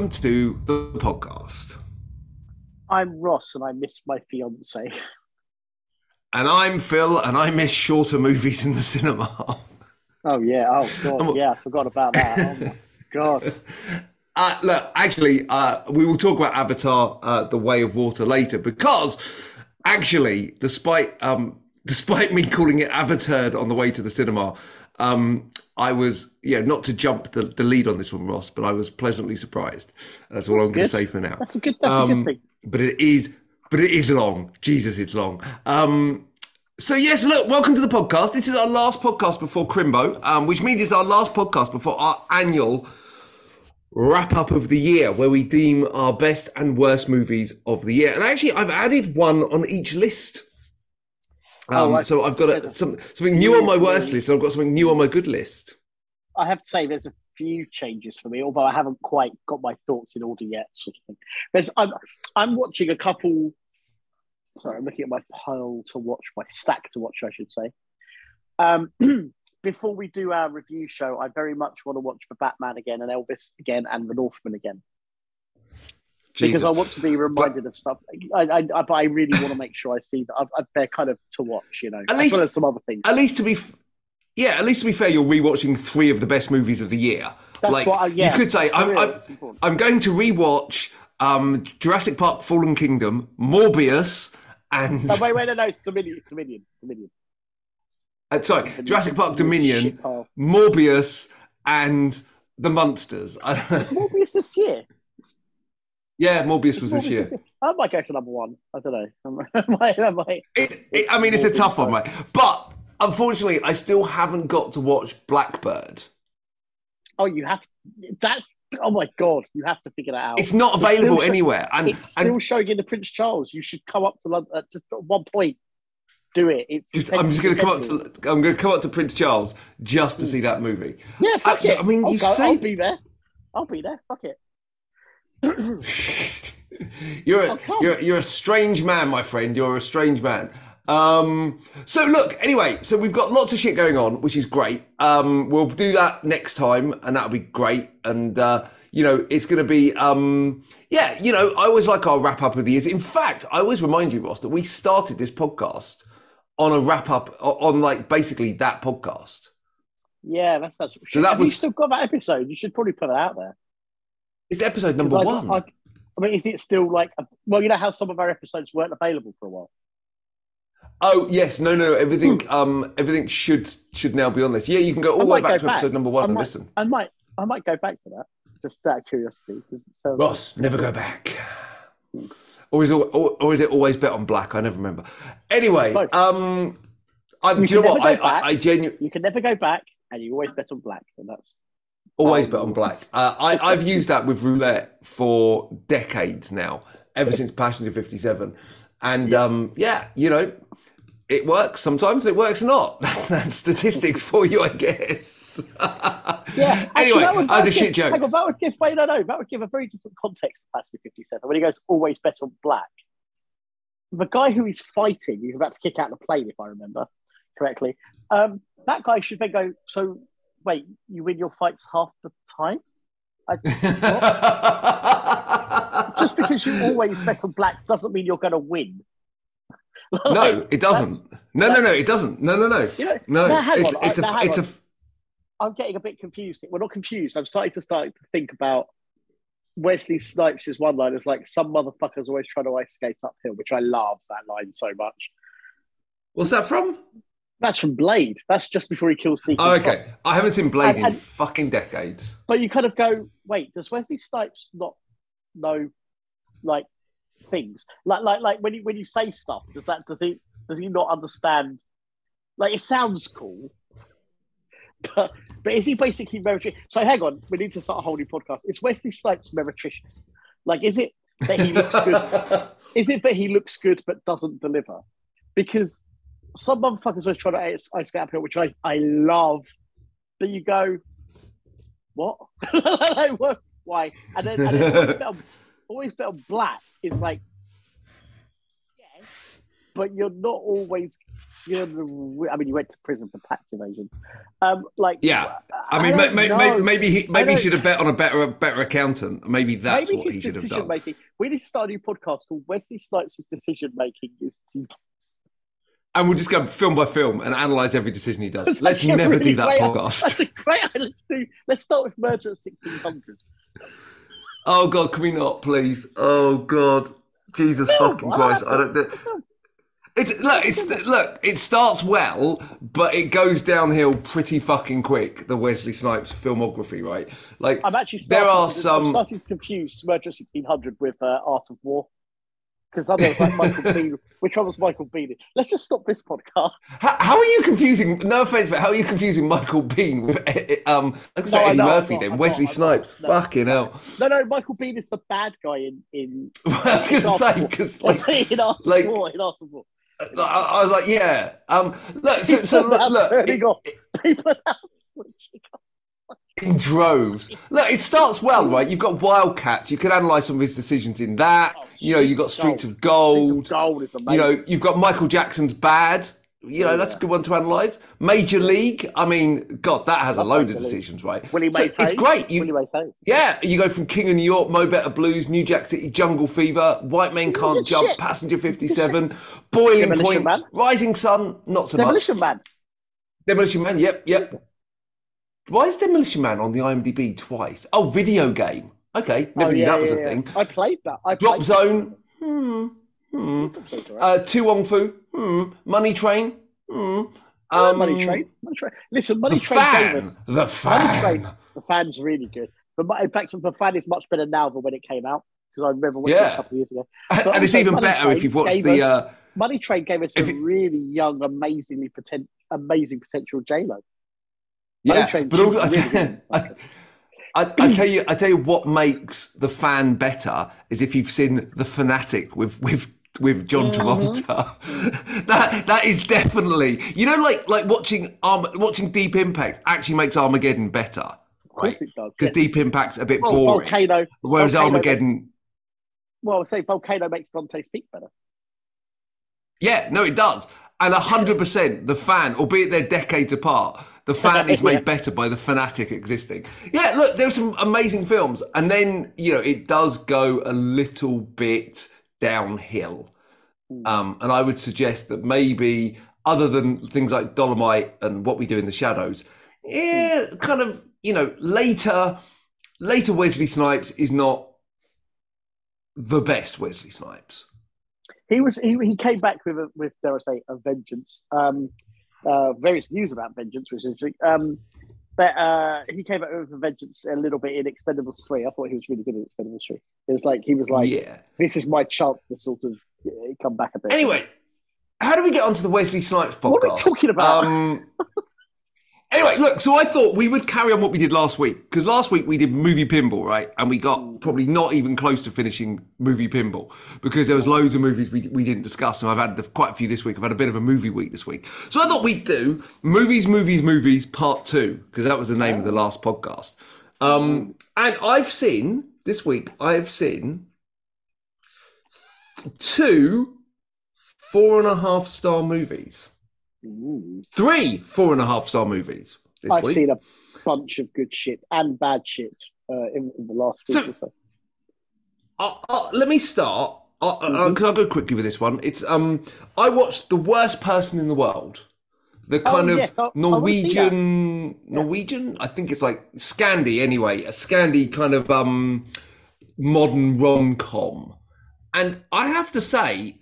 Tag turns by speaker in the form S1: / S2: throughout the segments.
S1: welcome to the podcast.
S2: I'm Ross and I miss my fiance.
S1: And I'm Phil, and I miss shorter movies in the cinema.
S2: Oh yeah, oh god, yeah, I forgot about that. Oh my god.
S1: Uh, look, actually, uh, we will talk about Avatar: uh, The Way of Water later because, actually, despite um, despite me calling it Avatar on the way to the cinema, um, I was yeah not to jump the, the lead on this one, Ross, but I was pleasantly surprised. That's all
S2: That's
S1: I'm going to say for now.
S2: That's a good that's a
S1: Um,
S2: good thing.
S1: but it is but it is long jesus it's long um so yes look welcome to the podcast this is our last podcast before crimbo um, which means it's our last podcast before our annual wrap up of the year where we deem our best and worst movies of the year and actually i've added one on each list um,
S2: Oh,
S1: so i've got a, some, something new on my worst list and i've got something new on my good list
S2: I have to say there's a few changes for me, although I haven't quite got my thoughts in order yet, sort of thing. There's I'm I'm watching a couple sorry, I'm looking at my pile to watch, my stack to watch, I should say. Um before we do our review show, I very much want to watch the Batman again and Elvis again and the Northman again. Because I want to be reminded of stuff. I, I, I, but I really want to make sure I see that I, they're kind of to watch, you know,
S1: At
S2: as
S1: least-
S2: well as some other things.
S1: at least to be f- yeah at least to be fair you're rewatching three of the best movies of the year
S2: That's
S1: like
S2: what I, yeah,
S1: you could say I'm, I'm. I'm going to rewatch um, Jurassic Park Fallen Kingdom, Morbius, and
S2: No, wait, wait, no, no, it's Dominion, Dominion, Dominion.
S1: uh, sorry, Jurassic Park Dominion,
S2: Shit.
S1: Morbius, and The Monsters.
S2: Morbius this year.
S1: Yeah, Morbius was this
S2: Morbius
S1: year.
S2: I might go to number one. I don't know. I might, I might.
S1: It, it, I mean, it's a tough one, right? But unfortunately, I still haven't got to watch Blackbird.
S2: Oh, you have. That's. Oh my god, you have to figure that out.
S1: It's not
S2: It's
S1: available
S2: sho-
S1: anywhere, and,
S2: It's still
S1: and
S2: showing in the Prince Charles. You should come up to London at uh, just at one point. Do it. It's.
S1: just, I'm just going to come up to I'm going to come up to Prince Charles just to mm. see that movie.
S2: Yeah, fuck
S1: I-
S2: it.
S1: I mean,
S2: I'll
S1: you
S2: go.
S1: say-
S2: I'll be there. I'll be there. Fuck it.
S1: you're a,
S2: Oh,
S1: you're you're a strange man, my friend. You're a strange man. Um, so look, anyway, so we've got lots of shit going on, which is great. Um, we'll do that next time, and that'll be great. And uh, you know, it's going to be um, yeah. You know, I always like our wrap up of the years. In fact, I always remind you, Ross, that we started this podcast on a wrap up on like basically that podcast.
S2: Yeah, that's that's.
S1: So that
S2: Have
S1: was-
S2: you still got that episode? You should probably put it out there.
S1: It's episode number
S2: I,
S1: one.
S2: I, I mean, is it still like? A, well, you know how some of our episodes weren't available for a while.
S1: Oh yes, no, no, everything, um, everything should should now be on this. Yeah, you can go all the way back to episode number one
S2: I
S1: and
S2: might,
S1: listen.
S2: I might, I might go back to that just out of curiosity. sounds-
S1: Ross, never go back. Or is, it, or, or is it always bet on black? I never remember. Anyway, um, I, do
S2: You
S1: you know what? I, I,
S2: back.
S1: I genuinely
S2: You can never go back, and you always bet on black, and that's
S1: always
S2: Oh,
S1: bet on black. Uh, I, I've used that with roulette for decades now, ever since Passenger 57. And um, yeah, you know, it works. Sometimes it works not. That's, that's statistics for you, I guess.
S2: yeah.
S1: anyway,
S2: that would,
S1: that was a
S2: would
S1: shit
S2: give,
S1: joke.
S2: on, that would give. Wait, no, no, that would give a very different context to Passenger Fifty Seven when he goes always bet on black. The guy who he's fighting, he's about to kick out the plane, if I remember correctly. Um, that guy should then go. So wait, you win your fights half the time. Just because you always bet on black doesn't mean you're going to win.
S1: no, it doesn't. No, no, no, it doesn't. No, no, no.
S2: You know,
S1: No,
S2: now
S1: it's,
S2: on,
S1: it's,
S2: I,
S1: a,
S2: now,
S1: it's
S2: on. a. I'm getting a bit confused. Well, not confused. I'm starting to start to think about Wesley Snipes' one line is like some motherfuckers always trying to ice skate uphill, which I love that line so much.
S1: what's that from?
S2: That's from Blade. That's just before he kills Deacon
S1: Oh, okay.
S2: Frost.
S1: I haven't seen Blade
S2: And-
S1: in
S2: and-
S1: fucking decades.
S2: But you kind of go, wait, does Wesley Snipes not know like things? Like like like when you when you say stuff, does that does he does he not understand? Like it sounds cool, but but is he basically meretricious? So hang on, we need to start a whole new podcast. Is Wesley Snipes meretricious? Like is it that he looks good? is it that he looks good but doesn't deliver? Because some motherfuckers are trying to ice, ice skate uphill, which I, I love. That you go, what? like, what? Why? And then, and then always, bet on, always bet on black is like, yes, but you're not always you know, I mean, he went to prison for tax evasion. Um, like,
S1: Yeah. I mean,
S2: don't
S1: may, may, may, maybe he maybe he should have bet on a better a better accountant. Maybe that's
S2: Maybe
S1: what he should have
S2: decision
S1: done.
S2: making. We need to start a new podcast called Wesley Snipes' decision making is.
S1: And we'll just go film by film and analyze every decision he does.
S2: That's
S1: Let's never
S2: really
S1: do that
S2: great-
S1: podcast.
S2: That's a great. Let's do. Let's start with Murder at sixteen hundred.
S1: Oh God, can we not, please? Oh God, Jesus
S2: No,
S1: fucking
S2: what
S1: Christ! I don't. It's look. It's look. It starts well, but it goes downhill pretty fucking quick. The Wesley Snipes filmography, right? Like
S2: I'm actually
S1: there are
S2: to,
S1: some.
S2: I'm starting to confuse Murder at sixteen hundred with uh, Art of War. Because I was like Michael Biehn. Which one was Michael Biehn? Let's just stop this podcast.
S1: How, how are you confusing? No offense, but how are you confusing Michael Biehn with eh, um? Like I
S2: No,
S1: say, Eddie
S2: know,
S1: Murphy,
S2: not,
S1: then
S2: I'm
S1: Wesley
S2: not,
S1: Snipes.
S2: No.
S1: Fucking hell!
S2: No, no, Michael Biehn is the bad guy in in.
S1: I was going to say because
S2: Let's
S1: like,
S2: in Art
S1: like-
S2: War. In War.
S1: I, I was like, yeah. Um, look, so, so look, look it-
S2: off. People are now switching off.
S1: In droves. Look, it starts well, right? You've got Wildcats. You can analyse some of his decisions in that.
S2: Oh,
S1: you know, you've got
S2: Streets of
S1: Gold.
S2: Streets of Gold is amazing.
S1: You know, you've got Michael Jackson's Bad. You know, that's a good one to analyse. Major League. I mean, God, that has a load of decisions, right?
S2: Willie
S1: so
S2: Mays
S1: it's great. You,
S2: Willie Mays
S1: yeah, you go from King of New York, Mo Better Blues, New Jack City, Jungle Fever, White Men
S2: This
S1: Can't Jump,
S2: shit.
S1: Passenger 57, Boiling
S2: Demolition
S1: Point,
S2: Man.
S1: Rising Sun, not so much.
S2: Demolition Man.
S1: Demolition Man, yep, yep. Why is Demolition Man on the IMDb twice? Oh, video game. Okay, never
S2: Oh,
S1: knew
S2: yeah,
S1: that was
S2: yeah,
S1: a
S2: yeah.
S1: thing.
S2: I played that. I
S1: Drop
S2: played
S1: Zone. Hmm. Hmm. Uh, To Wong Foo. Hmm. Money Train. Hmm.
S2: Uh,
S1: Um,
S2: Money Train. Money Train. Listen, Money
S1: The
S2: Train gave
S1: fan.
S2: us.
S1: The
S2: Money
S1: fan.
S2: Train. The fan's really good. But in fact, the fan is much better now than when it came out because I remember it
S1: Yeah.
S2: a couple of years ago.
S1: And,
S2: But
S1: and it's even
S2: Money
S1: better
S2: Train
S1: if you've watched the.
S2: us-
S1: Uh,
S2: Money Train gave us a
S1: it-
S2: really young, amazingly potent, amazing potential J Lo. Money
S1: yeah, but also, I,
S2: really
S1: tell- I, I, I tell you, I tell you what makes the fan better is if you've seen the fanatic with with with John
S2: Mm-hmm.
S1: Travolta. that that is definitely you know like like watching Arm watching Deep Impact actually makes Armageddon better,
S2: Of course
S1: right?
S2: it does.
S1: Because
S2: yeah.
S1: Deep Impact's a bit
S2: Well,
S1: boring,
S2: Volcano.
S1: whereas
S2: Volcano
S1: Armageddon.
S2: Well, I say Volcano makes Dante's Peak better.
S1: Yeah, no, it does. And hundred percent, the fan, albeit they're decades apart, the fan is made
S2: Yeah.
S1: better by the fanatic existing. Yeah, look, there there's some amazing films, and then you know it does go a little bit downhill. Um, and I would suggest that maybe, other than things like Dolemite and What We Do in the Shadows, yeah, kind of you know later, later Wesley Snipes is not the best Wesley Snipes.
S2: He was he, he came back with a, with dare I say a vengeance. Um, uh, various news about vengeance, which is um, but uh, he came out with vengeance a little bit in Expendables three. I thought he was really good in Expendables three. It was like he was like,
S1: yeah.
S2: this is my chance to sort of uh, come back a bit.
S1: Anyway, how do we get onto the Wesley Snipes podcast?
S2: What are we talking about?
S1: Um, anyway, look, so I thought we would carry on what we did last week because last week we did movie pinball, right? And we got mm. probably not even close to finishing movie pinball because there was mm. loads of movies we, we didn't discuss, and I've had quite a few this week. I've had a bit of a movie week this week, so I thought we'd do movies, movies, movies part two because that was the name of the oh. last podcast. Um, mm-hmm. and I've seen this week. I've seen two four and a half star movies.
S2: Ooh.
S1: Three four and a half star movies this
S2: I've
S1: week.
S2: seen a bunch of good shit and bad shit uh, in, in the last week
S1: So-
S2: or so.
S1: Uh, uh, let me start. Uh, uh,
S2: Mm-hmm.
S1: Can I go quickly with this one? It's um, I watched the worst person in the world. The
S2: Oh,
S1: kind of
S2: yes, I- I
S1: Norwegian, Norwegian. I think it's like Scandi anyway. A Scandi kind of um, modern rom com, and I have to say,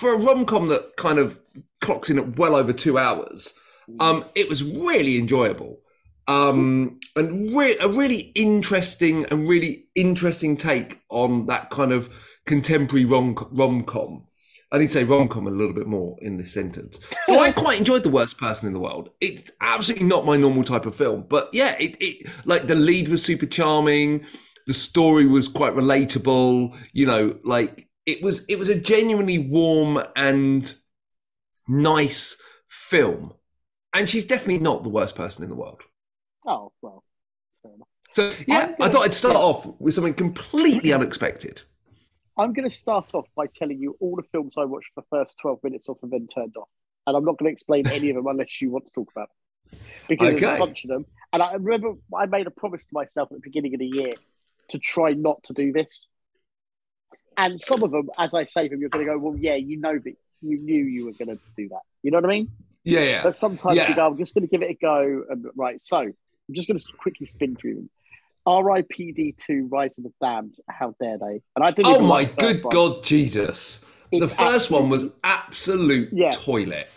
S1: for a rom com that kind of clocks in at well over two hours, um, it was really enjoyable. Um, and re- a really interesting and really interesting take on that kind of contemporary rom rom com. I need to say rom com a little bit more in this sentence. So I quite enjoyed The Worst Person in the World. It's absolutely not my normal type of film, but yeah, it, it like the lead was super charming, the story was quite relatable. You know, like it was it was a genuinely warm and nice film. And she's definitely not the worst person in the world.
S2: Oh well.
S1: So yeah,
S2: I'm
S1: I thought I'd start off with something completely unexpected.
S2: I'm going to start off by telling you all the films I watched for the first 12 minutes of and then turned off. and I'm not going to explain any of them unless you want to talk about them. Because there's a bunch of them. And I remember I made a promise to myself at the beginning of the year to try not to do this. And some of them, as I say them, you're going to go, well, yeah, you know that you knew you were going to do that. You know what I mean?
S1: Yeah, yeah.
S2: But sometimes
S1: Yeah.
S2: you go, I'm just going to give it a go. And, right, so I'm just going to quickly spin through them. R.I.P.D. 2 Rise of the Damned. How dare they? And I didn't
S1: Oh my
S2: like
S1: good
S2: one.
S1: God, Jesus.
S2: It's
S1: the first one was absolute
S2: Yeah.
S1: toilet.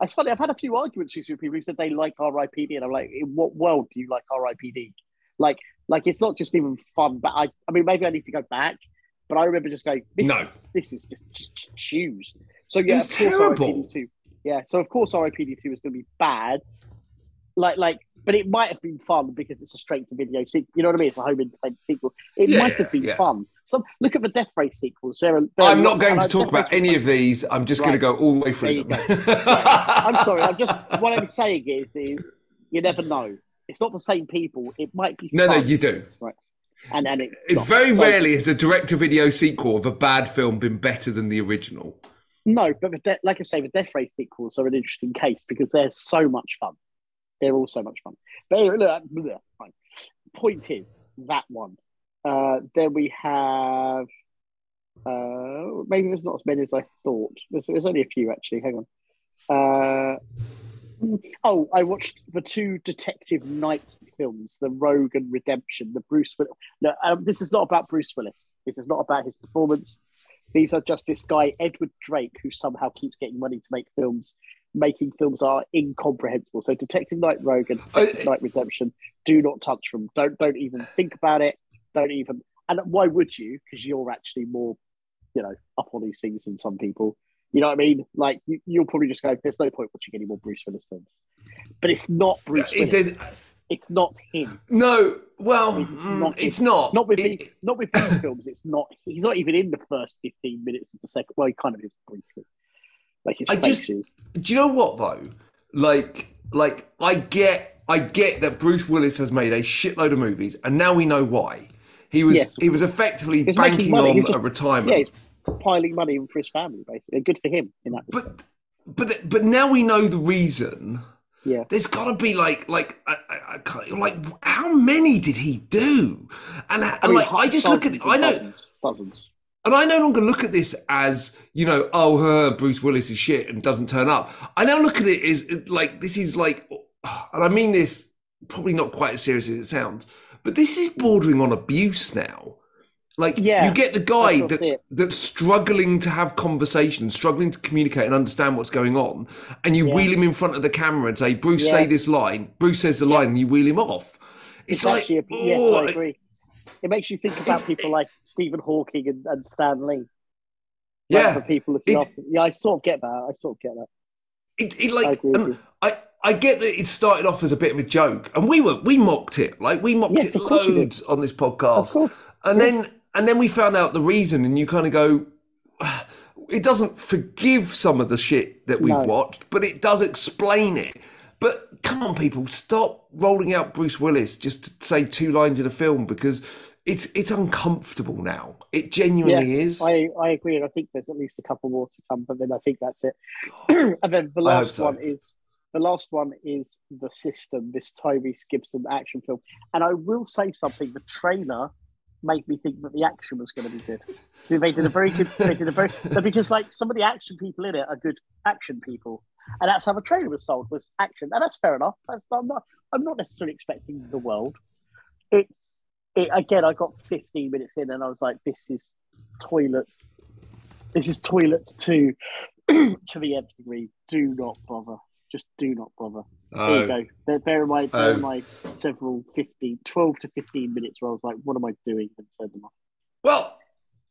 S2: It's funny. I've had a few arguments with people who said they like R.I.P.D. and I'm like, in what world do you like R.I.P.D.? Like, like it's not just even fun. But I, I mean, maybe I need to go back. But I remember just going, this
S1: No.
S2: is this is just ch- ch- choose. So yeah,
S1: was
S2: of course
S1: terrible.
S2: R.I.P.D. two. Yeah, so of course R.I.P.D. two is going to be bad. Like, like, but it might have been fun because it's a straight to video sequel. You know what I mean? It's a home entertainment sequel. It
S1: Yeah,
S2: might have been
S1: yeah.
S2: fun. Some look at the Death Race sequels. They're, they're
S1: I'm not going to talk about any of these. I'm just going to go all the way through them.
S2: you I'm sorry. I'm just what I'm saying is is you never know. It's not the same people. It might be
S1: No, no, you do.
S2: and and it,
S1: It's
S2: not.
S1: very
S2: So-
S1: rarely has a direct-to-video sequel of a bad film been better than the original.
S2: No, but de- like I say, the Death Race sequels are an interesting case because they're so much fun. They're all so much fun. But anyway, look, bleh, fine. Point is that one. Uh, then we have. Uh, maybe there's not as many as I thought. There's, there's only a few actually. Hang on. Uh, oh, I watched the two Detective Knight films, the Rogue and Redemption, the Bruce Willis. No, um, this is not about Bruce Willis. This is not about his performance. These are just this guy, Edward Drake, who somehow keeps getting money to make films. Making films are incomprehensible. So, Detective Knight Rogue and Detective
S1: Uh,
S2: Knight Redemption, do not touch them. Don't don't even think about it. Don't even. And why would you? Because you're actually more, you know, up on these things than some people. You know what I mean? Like you, you'll probably just go, "There's no point watching any more Bruce Willis films." But it's not Bruce
S1: It-
S2: Willis.
S1: there's-
S2: It's not him.
S1: no, well,
S2: It's
S1: mm,
S2: not-
S1: it's not.
S2: Not with
S1: It-
S2: these, not with these films. It's not. He's not even in the first fifteen minutes of the second. Well, he kind of is briefly. Like his
S1: I just-
S2: is.
S1: Do you know what though? Like, like I get, I get that Bruce Willis has made a shitload of movies, and now we know why. He was,
S2: Yes.
S1: he was effectively
S2: He's
S1: banking on
S2: He's
S1: a retirement.
S2: Yeah, he's piling money in for his family, basically. Good for him in that. respect.
S1: But but but now we know the reason.
S2: Yeah.
S1: There's got to be like like I, I, I can't, like how many did he do? And,
S2: mean,
S1: like I just look at I know
S2: dozens, dozens.
S1: and I no longer look at this as you know oh her Bruce Willis is shit and doesn't turn up. I now look at it as like this is like and I mean this probably not quite as serious as it sounds, but this is bordering on abuse now. Like
S2: Yeah,
S1: you get the guy
S2: that's what I see
S1: that, that's struggling to have conversations, struggling to communicate and understand what's going on, and you
S2: Yeah.
S1: wheel him in front of the camera and say, "Bruce,
S2: Yeah.
S1: say this line." Bruce says the line, and you wheel him off. It's,
S2: It's,
S1: like,
S2: actually, a, yes,
S1: oh,
S2: I agree. It makes you think about people like Stephen Hawking and, and Stan Lee.
S1: Yeah,
S2: people looking after. Yeah, I sort of get that. I sort of get that.
S1: it, it
S2: I
S1: like
S2: you.
S1: I, I get that it started off as a bit of a joke, and we were we mocked it, like we mocked
S2: Yes,
S1: it
S2: of course we did.
S1: loads on this
S2: Of
S1: podcast,
S2: course.
S1: and then and then we found out the reason, and you kind of go, "Ah, it doesn't forgive some of the shit that we've
S2: No.
S1: watched, but it does explain it. But come on, people, stop rolling out Bruce Willis just to say two lines in a film because it's it's uncomfortable now. It genuinely is.
S2: I, I agree, and I think there's at least a couple more to come, but then I think that's it. and then the last
S1: so.
S2: one is the last one is the system, this Tyrese Gibson action film. And I will say something: the trailer made me think that the action was going to be good. They did a very good. They did a very because like some of the action people in it are good action people, and that's how the trailer was sold was action, and that's fair enough. That's I'm not. I'm not necessarily expecting the world. It's it again. I got 15 minutes in, and I was like, "This is toilets. This is toilets to to the nth degree. Do not bother. Just do not bother." There you
S1: Oh,
S2: go. Bear, bear in mind, bear in
S1: Oh.
S2: mind several 15, 12 to 15 minutes where I was like, what am I doing? And turned them off.
S1: Well,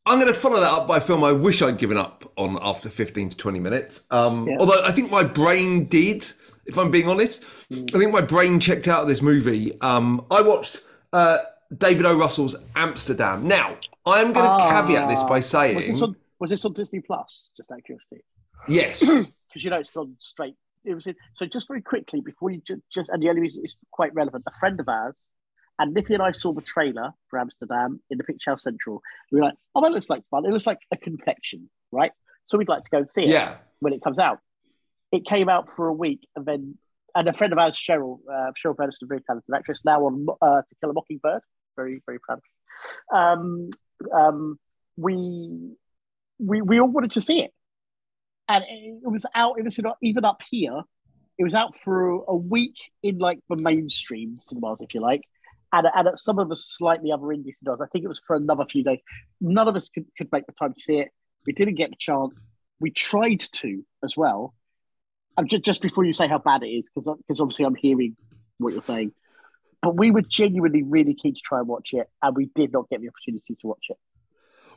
S1: I'm going to follow that up by a film I wish I'd given up on after 15 to 20 minutes. Um,
S2: Yeah.
S1: Although I think my brain did, if I'm being honest.
S2: Mm.
S1: I think my brain checked out of this movie. Um, I watched uh, David O. Russell's Amsterdam. Now, I'm going to
S2: Ah.
S1: caveat this by saying
S2: Was this on, was this on Disney Plus? Just out of curiosity.
S1: yes.
S2: Because you know it's gone straight. It was in, so just very quickly before you just, just and the only reason it's quite relevant. A friend of ours and Nippy and I saw the trailer for Amsterdam in the Picture House Central. We were like, oh, that looks like fun. It looks like a confection, right? So we'd like to go and see it
S1: yeah.
S2: when it comes out. it came out for a week, and then and a friend of ours, Cheryl, uh, Cheryl Benison, very talented actress, now on uh, To Kill a Mockingbird. Very, very proud. Um, um, we we we all wanted to see it, and it, was out. It was even up here. It was out for a week in like the mainstream cinemas, if you like, and, and at some of the slightly other indie cinemas. I think it was for another few days. None of us could, could make the time to see it. We didn't get the chance. We tried to as well. And just, just before you say how bad it is, because because obviously I'm hearing what you're saying, but we were genuinely really keen to try and watch it, and we did not get the opportunity to watch it.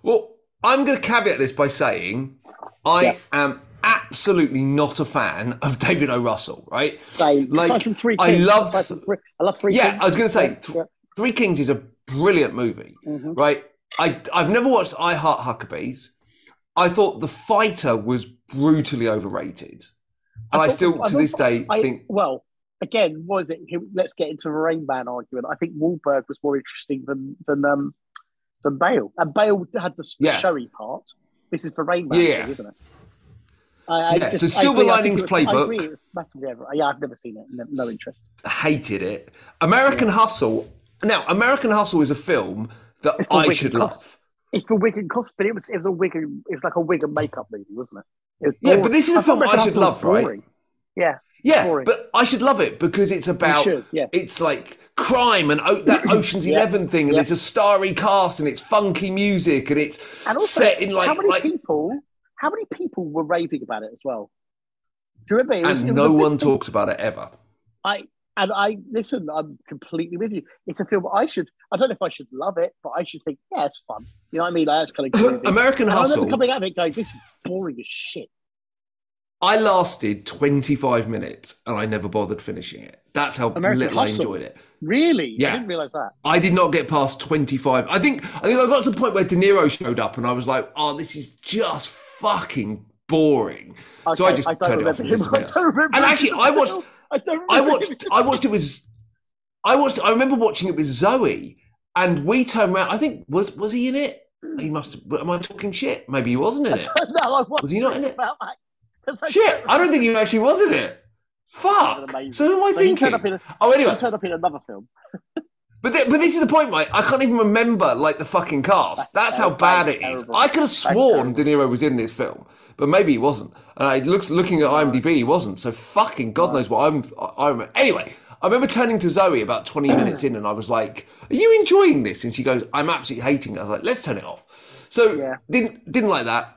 S1: Well, I'm going to caveat this by saying I yeah. am absolutely not a fan of David O. Russell, right?
S2: Same. Like, three Kings, I love, three, I love Three
S1: yeah,
S2: Kings.
S1: I was going to say, yeah. Three Kings is a brilliant movie, mm-hmm. right? I, I've never watched I Heart Huckabees. I thought The Fighter was brutally overrated. And I, I still, to this day, I, think.
S2: Well, again, was it? Let's get into the Rain Man argument. I think Wahlberg was more interesting than than um, than Bale, and Bale had the, yeah. showy part. This is for Rain Man, yeah. isn't it?
S1: I, yeah, just, so Silver Linings was, Playbook. Agree,
S2: it was massively over. Yeah, I've never seen it. No, no interest.
S1: Hated it. American yeah. Hustle. Now, American Hustle is a film that I should love.
S2: It's for wig and cost, but it was it was a wig it was like a wig and makeup movie, wasn't it? it was
S1: yeah, but this is a film I should love, right?
S2: Yeah.
S1: Yeah, boring. but I should love it because it's about should, yeah. it's like crime and o- that Ocean's yeah. Eleven thing, and yeah. it's a starry cast and it's funky music and it's and also, set in like
S2: how many
S1: like,
S2: people how many people were raving about it as well? Do you remember?
S1: Was, and no one talks about it ever.
S2: I and I listen. I'm completely with you. It's a film I should. I don't know if I should love it, but I should think, yeah, it's fun. You know what I mean? Like, That's kind of
S1: American and Hustle.
S2: I coming out of it going, this is boring as shit.
S1: I lasted 25 minutes and I never bothered finishing it. That's how American little Hustle. I enjoyed it.
S2: Really? Yeah. I didn't realize that.
S1: I did not get past 25. I think I think I got to the point where De Niro showed up and I was like, oh, this is just fucking boring. Okay, so I just I turned it off and And actually, I watched. I, I watched. I watched it with. I watched. I remember watching it with Zoe, and we turned around. I think was was he in it? He must. Have, am I talking shit? Maybe he wasn't in it.
S2: no, I
S1: was he not in it? Shit! I don't think he actually was in it. Fuck. So who am I so thinking? A, oh, anyway,
S2: he turned up in another film.
S1: But, th- but this is the point, mate. I can't even remember like the fucking cast. That's, That's how bad it is. I could have sworn De Niro was in this film, but maybe he wasn't. Uh, it looks looking at IMDb, he wasn't. So fucking God knows what I'm. I remember. Anyway, I remember turning to Zoe about 20 minutes in, and I was like, "Are you enjoying this?" And she goes, "I'm absolutely hating it." I was like, "Let's turn it off." So yeah. didn't didn't like that.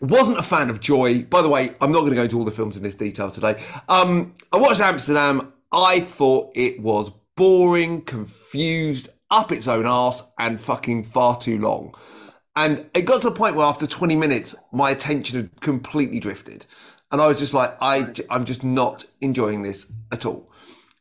S1: Wasn't a fan of Joy. By the way, I'm not going to go into all the films in this detail today. Um, I watched Amsterdam. I thought it was boring, confused, up its own arse, and fucking far too long. And it got to the point where after 20 minutes, my attention had completely drifted. And I was just like, I, I'm just not enjoying this at all.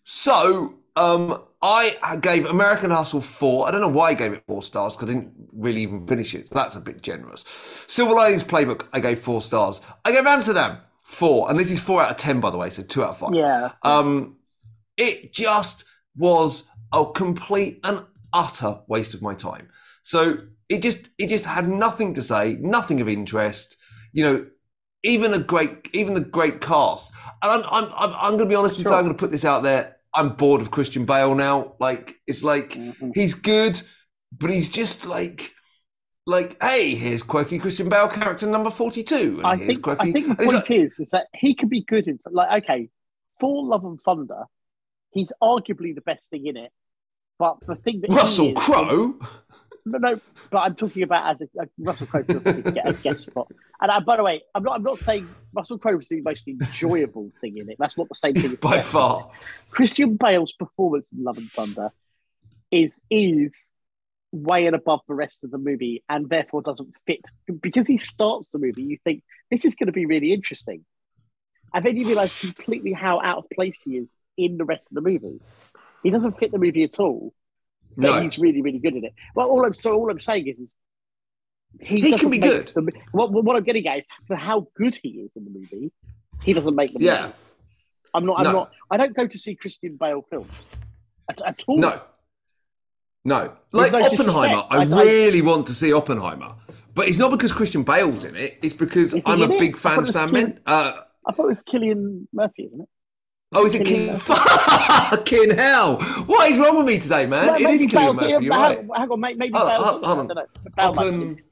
S1: So um, I gave American Hustle four. I don't know why I gave it four stars because I didn't really even finish it. That's a bit generous. Silver Linings Playbook, I gave four stars. I gave Amsterdam four. And this is four out of 10, by the way. So two out of five.
S2: Yeah.
S1: Um, it just was a complete and utter waste of my time. So it just it just had nothing to say, nothing of interest. You know, even a great even the great cast. And I'm I'm I'm, I'm going to be honest sure. and say I'm going to put this out there. I'm bored of Christian Bale now. Like it's like mm-hmm. he's good, but he's just like like, hey, here's quirky Christian Bale character number forty-two.
S2: I think
S1: quirky...
S2: I think the point like... is is that he could be good in like okay, Thor Love and Thunder, he's arguably the best thing in it. But the thing that
S1: Russell Crowe.
S2: No, no, but I'm talking about as a, a Russell Crowe doesn't get a guest spot. And uh, by the way, I'm not. I'm not saying Russell Crowe is the most enjoyable thing in it. That's not the same thing. As
S1: By far,
S2: Christian Bale's performance in Love and Thunder is is way and above the rest of the movie, and therefore doesn't fit because he starts the movie. You think this is going to be really interesting, and then you realise completely how out of place he is in the rest of the movie. He doesn't fit the movie at all, no. he's really, really good at it. Well, all I'm so all I'm saying is, is
S1: he, he can be good.
S2: The, what, what I'm getting at is for how good he is in the movie, he doesn't make the
S1: yeah.
S2: I'm not. I'm no. not. I don't go to see Christian Bale films at, at all.
S1: No. No, like no Oppenheimer. I, I really want to see Oppenheimer, but it's not because Christian Bale's in it. It's because I'm a big fan of Sam Mendes. Uh,
S2: I thought it was Cillian Murphy, isn't it?
S1: Oh, is it
S2: Killian
S1: King? Fucking hell! What is wrong with me today, man?
S2: No,
S1: it
S2: maybe Cillian
S1: Murphy. You're
S2: hang,
S1: right.
S2: hang on, mate, maybe
S1: Oh, hold- hold on.
S2: don't know. But Bale
S1: Up
S2: might
S1: and-
S2: be.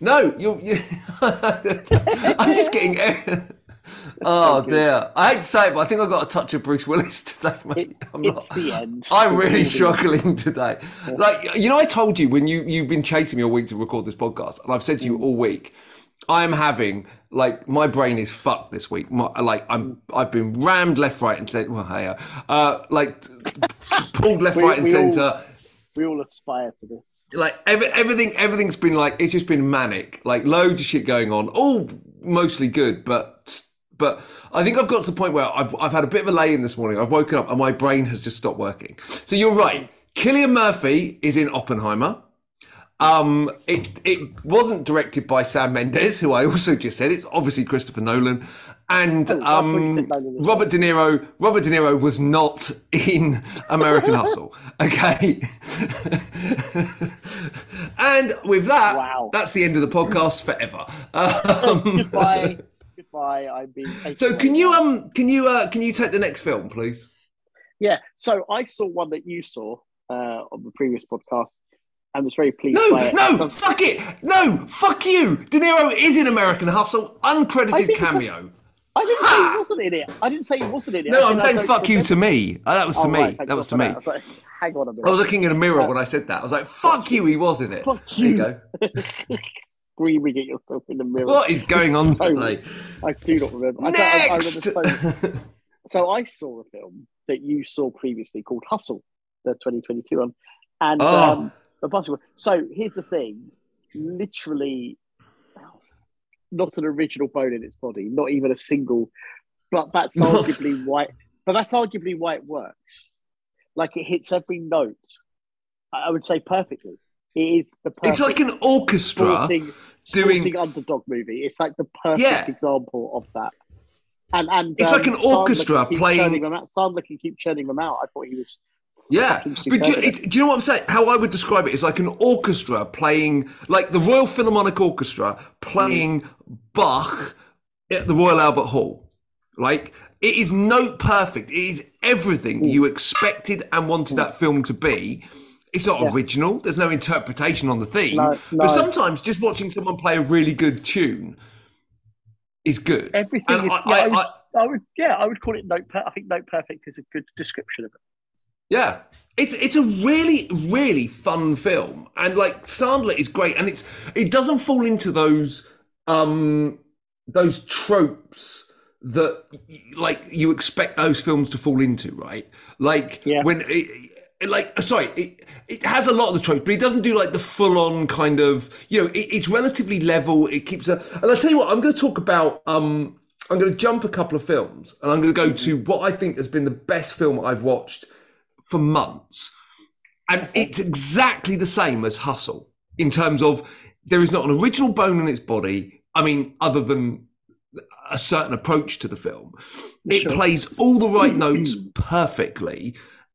S1: No, you're. you I'm just getting. oh dear! I hate to say it, but I think I got a touch of Bruce Willis today, mate.
S2: It's,
S1: I'm
S2: it's
S1: not.
S2: the end.
S1: I'm
S2: It's
S1: really struggling today. Like you know, I told you when you you've been chasing me all week to record this podcast, and I've said to
S2: Mm.
S1: you all week, I am having like my brain is fucked this week. My, like I'm I've been rammed left, right, and centre. Well, hey, uh, uh, like pulled left,
S2: We-
S1: right, and centre.
S2: We all aspire to this.
S1: like every, everything everything's been like it's just been manic like loads of shit going on all mostly good but but i think i've got to the point where i've, I've had a bit of a lay in this morning i've woken up and my brain has just stopped working so you're right cillian murphy is in oppenheimer um, it it wasn't directed by Sam Mendes, who I also just said. It's obviously Christopher Nolan, and
S2: Oh, I thought you
S1: um,
S2: said Nolan as
S1: Robert De Niro. Robert De Niro was not in American Hustle. Okay, and with that,
S2: Wow.
S1: that's the end of the podcast forever. Um,
S2: Goodbye. Goodbye. I've been
S1: so can you um can you uh can you take the next film, please?
S2: Yeah. So I saw one that you saw uh, on the previous podcast and was very pleased
S1: No, no, fuck it, no, fuck you. De Niro is in American Hustle, uncredited cameo.
S2: I didn't say he wasn't in it. I didn't say he wasn't in it.
S1: No,
S2: I
S1: I'm saying fuck you to me. Uh, that was to
S2: Oh,
S1: me.
S2: right,
S1: that was to me.
S2: I was like, hang on a minute.
S1: I was looking in a mirror
S2: Uh,
S1: when I said that. I was like, fuck you, he was in it.
S2: Fuck
S1: There you
S2: you.
S1: go.
S2: Screaming at yourself in the mirror.
S1: What is going on
S2: So-
S1: today?
S2: I do not remember. I I- I
S1: Next!
S2: remember so, so I saw a film that you saw previously called Hustle, the 2022 one, and
S1: Oh.
S2: um, basketball. So here's the thing: literally, not an original bone in its body, not even a single. But that's arguably why. But that's arguably why it works. Like it hits every note. I would say perfectly. It is the perfect
S1: It's like an orchestra.
S2: sporting,
S1: doing-
S2: sporting underdog movie. It's like the perfect
S1: Yeah.
S2: example of that. And and
S1: It's like an
S2: um,
S1: orchestra
S2: can
S1: playing-
S2: them out. Sandler can keep churning them out. I thought he was.
S1: Yeah, but do,
S2: at
S1: it, do you know what I'm saying? How I would describe it is like an orchestra playing, like the Royal Philharmonic Orchestra playing Bach at the Royal Albert Hall. Like it is note perfect. It is everything you expected and wanted that film to be. It's not
S2: Yeah.
S1: original. There's no interpretation on the theme.
S2: No, no.
S1: But sometimes just watching someone play a really good tune is good.
S2: Everything is.
S1: I-
S2: yeah, I,
S1: I-
S2: would,
S1: I
S2: would. Yeah, I would call it note. Per- I think note perfect is a good description of it.
S1: Yeah, it's it's a really really fun film, and like Sandler is great, and it's it doesn't fall into those um those tropes that like you expect those films to fall into, right? Like
S2: Yeah.
S1: when it, like sorry, it it has a lot of the tropes, but it doesn't do like the full on kind of you know it, it's relatively level. It keeps a and I'll tell you what, I'm going to talk about um. I'm going to jump a couple of films and I'm going to go to what I think has been the best film I've watched for months. And it's exactly the same as Hustle in terms of there is not an original bone in its body. I mean, other than a certain approach to the film, it
S2: Sure.
S1: plays all the right notes perfectly.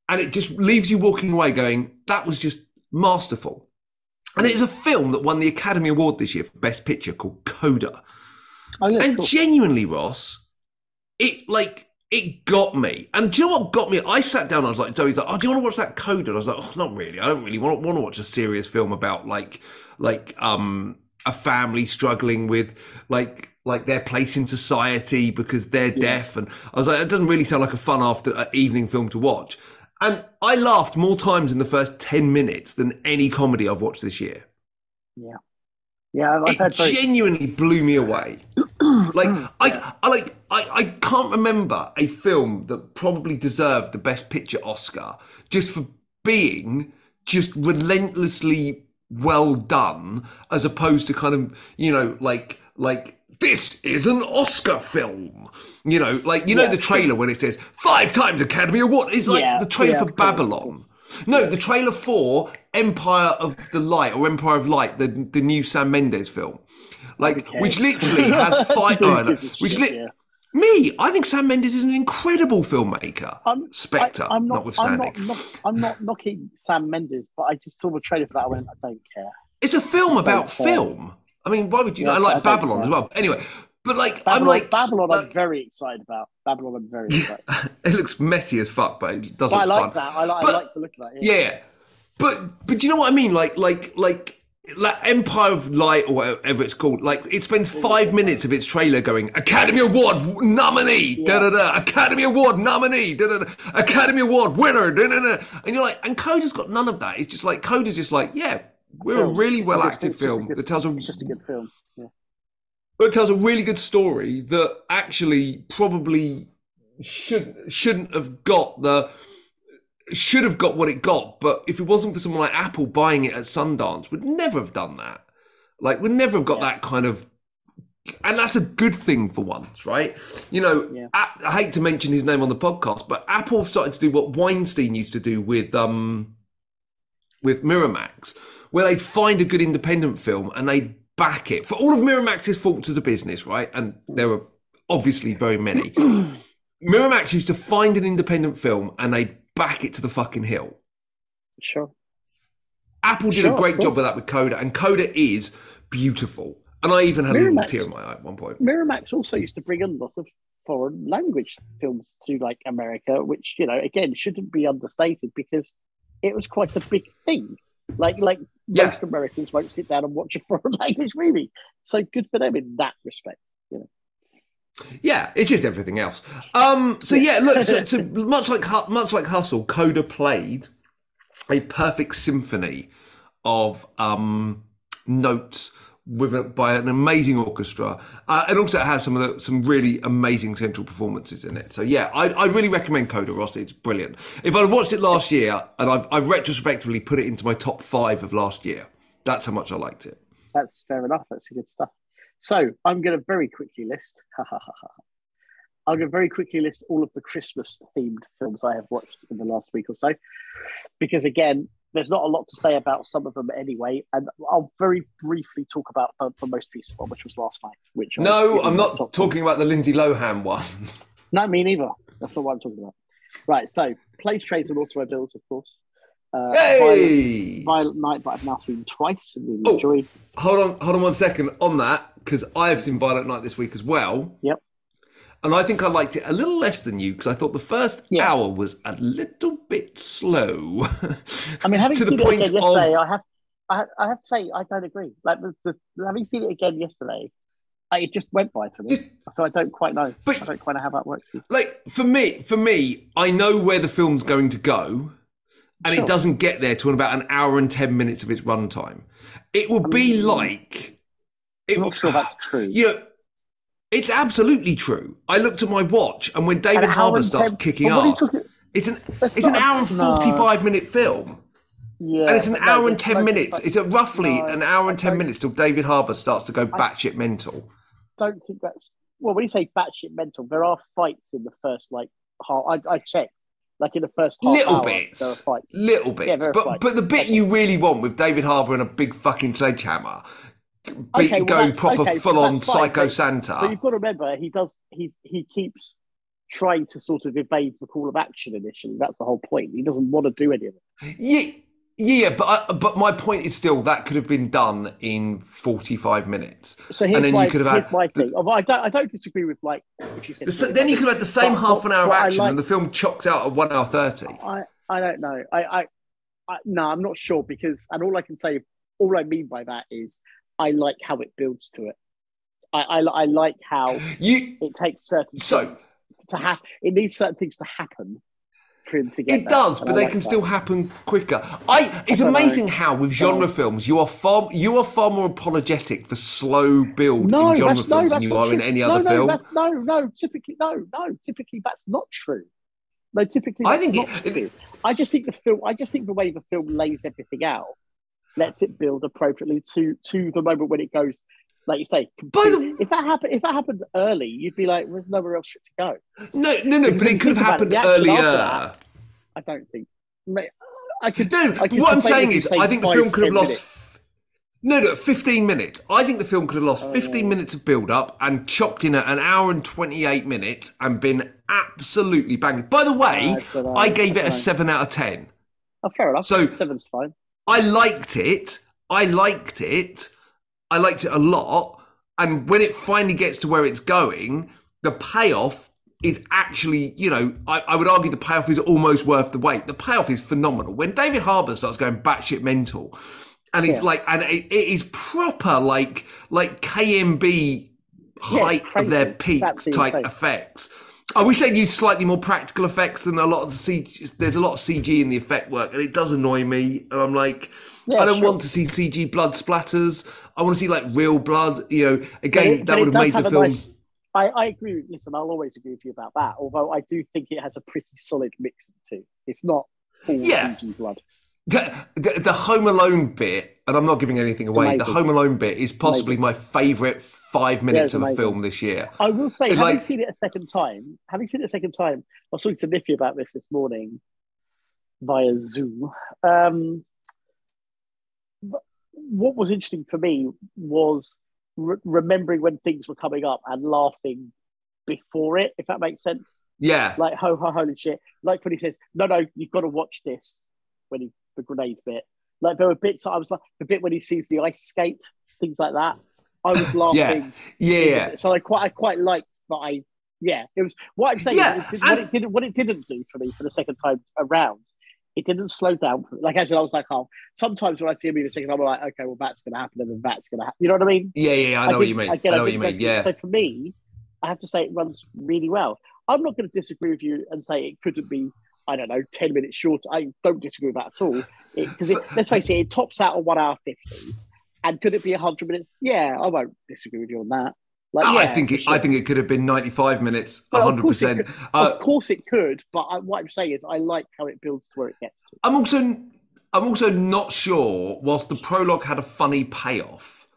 S1: And it just leaves you walking away going, that was just masterful. And it's a film that won the Academy Award this year for Best Picture called Coda.
S2: Oh yeah,
S1: And
S2: cool.
S1: genuinely, Ross, it like it got me. And do you know what got me? I sat down. I was like, Zoe's like, "Oh, do you want to watch that Coda?" And I was like, "Oh, not really. I don't really want want to watch a serious film about like like um a family struggling with like like their place in society because they're deaf." And I was like, "It doesn't really sound like a fun after uh, evening film to watch." And I laughed more times in the first ten minutes than any comedy I've watched this year
S2: yeah, I've, I've
S1: it genuinely blew me away. like I, I like I, I can't remember a film that probably deserved the best picture Oscar just for being just relentlessly well done as opposed to kind of you know like like this is an Oscar film. You know, like you know
S2: Yeah.
S1: the trailer when it says five times Academy Award. It's like
S2: Yeah,
S1: the trailer
S2: yeah,
S1: for
S2: of course,
S1: Babylon. No, the trailer for Empire of the Light or Empire of Light, the the new Sam Mendes film, like
S2: Okay.
S1: which literally has five.
S2: Who
S1: oh, no, which lit
S2: yeah.
S1: me, I think Sam Mendes is an incredible filmmaker.
S2: I'm,
S1: Spectre,
S2: I, I'm not, I'm
S1: notwithstanding.
S2: not, I'm not knocking Sam Mendes, but I just saw the trailer for that. I went, I don't care.
S1: It's a film about
S2: fair.
S1: film. I mean, why would you?
S2: Yeah,
S1: I
S2: I
S1: like
S2: don't
S1: Babylon
S2: care.
S1: as well. Anyway, But like,
S2: Babylon,
S1: I'm like,
S2: Babylon. I'm very excited about Babylon. I'm very excited.
S1: it looks messy as fuck, but it does
S2: but I like
S1: fun.
S2: that. I like,
S1: But-
S2: I like the look of that.
S1: Yeah, yeah. but but do you know what I mean? Like like like. Like Empire of Light or whatever it's called, like it spends five minutes of its trailer going Academy Award nominee, da da da, Academy Award nominee, da da da, Academy Award winner, da da da, and you're like, and Coda's got none of that. It's just like Coda's just like, yeah, we're a
S2: Film.
S1: really
S2: a
S1: well acted
S2: it's
S1: film that tells a
S2: It's just a good film. Yeah.
S1: It tells a really good story that actually probably should shouldn't have got the should have got what it got but if it wasn't for someone like apple buying it at sundance would never have done that. Like would never have got that kind of and that's a good thing for once right? You know
S2: Yeah.
S1: A- i hate to mention his name on the podcast but apple started to do what weinstein used to do with um with miramax where they find a good independent film and they back it for all of miramax's faults as a business right and there are obviously very many miramax used to find an independent film and they'd back it to the fucking hill
S2: Sure.
S1: Apple did
S2: Sure,
S1: a great job with that with Coda, and Coda is beautiful. And I even had a little
S2: Miramax.
S1: tear in my eye at one point.
S2: Miramax also used to bring a lot of foreign language films to like America, which you know again shouldn't be understated because it was quite a big thing. Like like
S1: Yeah.
S2: most Americans won't sit down and watch a foreign language movie, so good for them in that respect. You know,
S1: Yeah, it's just everything else. Um, so yeah, look, so, so much like much like Hustle, Coda played a perfect symphony of um, notes with a, by an amazing orchestra, uh, and also it has some of the, some really amazing central performances in it. So yeah, I, I really recommend Coda Ross. It's brilliant. If I'd watched it last year, and I've, I've retrospectively put it into my top five of last year, that's how much I liked it.
S2: that's fair enough. That's good stuff. So I'm going to very quickly list. I'm going to very quickly list all of the Christmas themed films I have watched in the last week or so, because again, there's not a lot to say about some of them anyway, and I'll very briefly talk about the, the most recent one, which was last night. Which
S1: No, I'm not talking about the Lindsay Lohan one.
S2: No, me neither. That's not what I'm talking about. Right. So, planes, trains, and automobiles, of course. Uh, Violent,
S1: Hey!
S2: Violent Night, but I've now seen twice and really
S1: Oh.
S2: enjoyed.
S1: Hold on, hold on one second on that because I have seen Violent Night this week as well,
S2: Yep.
S1: And I think I liked it a little less than you because I thought the first
S2: Yeah.
S1: hour was a little bit slow.
S2: I mean, having
S1: to the
S2: seen it
S1: point
S2: again yesterday,
S1: of
S2: I have, I, I have to say, I don't agree. Like the, the, having seen it again yesterday, I, it just went by for me.
S1: Just-
S2: so I don't quite know.
S1: But-
S2: I don't quite know how that works.
S1: Like for me, for me, I know where the film's going to go, and
S2: Sure.
S1: it doesn't get there to about an hour and ten minutes of its runtime. It would be
S2: mean,
S1: like it
S2: I'm not sure that's true.
S1: You know, it's absolutely true. I looked at my watch, and when David
S2: An hour
S1: Harbour starts
S2: 10
S1: kicking
S2: but what are you
S1: ass,
S2: talking-
S1: it's an
S2: That's
S1: it's an hour and
S2: no.
S1: forty five minute film.
S2: Yeah,
S1: And it's an
S2: no,
S1: hour and 10
S2: loads
S1: minutes. It's roughly
S2: No,
S1: an hour and 10 minutes till David Harbour starts to go batshit mental.
S2: don't think that's well. When you say batshit mental, there are fights in the first like half. I, I checked, like in the first half
S1: Little
S2: hour, there are
S1: bits.
S2: fights.
S1: Little bits.
S2: are
S1: but
S2: fights.
S1: but the bit you really want with David Harbour and a big fucking sledgehammer be,
S2: Okay, well,
S1: going proper
S2: okay,
S1: full on Psycho
S2: but-
S1: Santa.
S2: But you've got to remember, he does. He he keeps trying to sort of evade the call of action initially. That's the whole point. He doesn't want to do any of it.
S1: Yeah, yeah, but I, but my point is still that could have been done in 45 minutes.
S2: So
S1: And
S2: here's
S1: then
S2: my
S1: you could have had
S2: my
S1: the-
S2: thing. Oh, I don't I don't disagree with like if you said.
S1: The then you could have had the same
S2: But-
S1: half an hour of
S2: but I
S1: action
S2: like-
S1: and the film chocks out at 1 hour 30.
S2: I I don't know. I, I I no, I'm not sure because and all I can say, all I mean by that is I like how it builds to it. I I, I like how
S1: You
S2: it takes certain
S1: So-
S2: things to happen. It needs certain things to happen for him to get.
S1: It
S2: there,
S1: does, but
S2: I
S1: they
S2: like
S1: can
S2: that.
S1: still happen quicker. I. It's
S2: know.
S1: amazing how with genre films you are far you are far more apologetic for slow build
S2: No,
S1: in genre
S2: that's, no,
S1: films than you are in any
S2: no,
S1: other
S2: no,
S1: film.
S2: That's, no, no, typically, no, no, typically that's not true. No, typically,
S1: I think it-
S2: true. I just think the film. I just think the way the film lays everything out lets it build appropriately to to the moment when it goes. Like you say,
S1: the-
S2: if that happened, if that happened early, you'd be like, "There's nowhere else for it to go."
S1: No, no, no,
S2: Because
S1: but it could have
S2: it,
S1: happened
S2: after
S1: earlier.
S2: that- I don't think. I could.
S1: No,
S2: I could
S1: what I'm saying is, I think the film could have lost.
S2: minutes.
S1: No, no, 15 minutes. I think the film could have lost 15
S2: yeah.
S1: minutes of build up and chopped in at an hour and 28 minutes and been absolutely banging. By the way,
S2: I uh,
S1: I gave it a 7 out of 10.
S2: Oh, fair enough.
S1: So-
S2: seven's fine.
S1: I liked it. I liked it. I liked it a lot. and when it finally gets to where it's going, the payoff is actually, you know, I, I would argue the payoff is almost worth the wait. The payoff is phenomenal. When David Harbour starts going batshit mental, and he's
S2: Yeah.
S1: like, and it, it is proper like like KMB height
S2: it's
S1: of their
S2: crazy. It's
S1: peaks type
S2: insane.
S1: effects. I wish they'd use slightly more practical effects than a lot of the CG. There's a lot of CG in the effect work, and it does annoy me. And I'm like,
S2: Yeah,
S1: I don't
S2: sure.
S1: want to see CG blood splatters. I want to see like real blood. You know, again,
S2: it-
S1: that would have made the
S2: have
S1: film.
S2: nice- I, I agree. with- Listen, I'll always agree with you about that. Although I do think it has a pretty solid mix of the two. It's not all
S1: Yeah.
S2: CG blood.
S1: The, the, the Home Alone bit, and I'm not giving anything away. The. Home Alone bit is possibly my favourite five minutes
S2: it's
S1: of a film this year.
S2: I will say,
S1: It's
S2: having
S1: like-
S2: seen it a second time, having seen it a second time, I was talking to Nippy about this this morning via Zoom. Um, what was interesting for me was re- remembering when things were coming up and laughing before it, if that makes sense.
S1: Yeah,
S2: Like, ho, ho, holy shit. Like when he says, no, no, you've got to watch this, when he, the grenade bit. Like, there were bits I was like, the bit when he sees the ice skate, things like that. I was laughing.
S1: yeah, yeah.
S2: So I quite I quite liked that I yeah it was what I'm saying
S1: Yeah,
S2: it, what it didn't what it didn't do for me for the second time around it didn't slow down for, like I said I was like oh sometimes when I see a movie the second time I'm like okay well that's gonna happen and then that's gonna happen you know what I mean
S1: Yeah, yeah, yeah, I know what you mean. I,
S2: get
S1: know
S2: a
S1: what you mean. Yeah.
S2: so for me I have to say it runs really well I'm not going to disagree with you and say it couldn't be I don't know 10 minutes short I don't disagree with that at all because let's face it it tops out at one hour 50 and could it be 100 minutes yeah I won't disagree with you on that like,
S1: I
S2: yeah,
S1: think it,
S2: sure.
S1: I think it could have been 95 minutes,
S2: Well, of
S1: 100%.
S2: course
S1: Uh,
S2: of course it could, but I, what I'm saying is I like how it builds to where it gets to.
S1: I'm also I'm also not sure. Whilst the prologue had a funny payoff,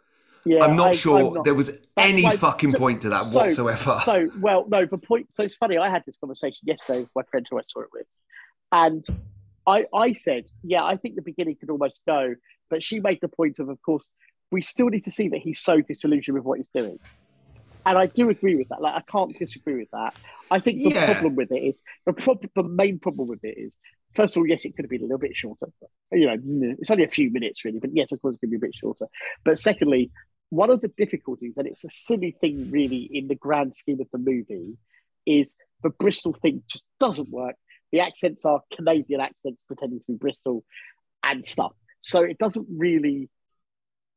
S2: Yeah,
S1: I'm not
S2: I-
S1: sure
S2: I'm not-
S1: there was any fucking
S2: so-
S1: point to that
S2: so-
S1: whatsoever.
S2: So, well, no, the point. So it's funny. I had this conversation yesterday with my friend who I saw it with, and I, I said, yeah, I think the beginning could almost go, but she made the point of, of course, we still need to see that he's so disillusioned with what he's doing, and I do agree with that. Like, I can't disagree with that. I think the
S1: Yeah.
S2: problem with it is the problem. The main problem with it is, first of all, yes, it could have been a little bit shorter. You know, it's only a few minutes really, but yes, of course, it could be a bit shorter. But secondly, one of the difficulties, and it's a silly thing really in the grand scheme of the movie, is the Bristol thing just doesn't work. The accents are Canadian accents pretending to be Bristol and stuff. So it doesn't really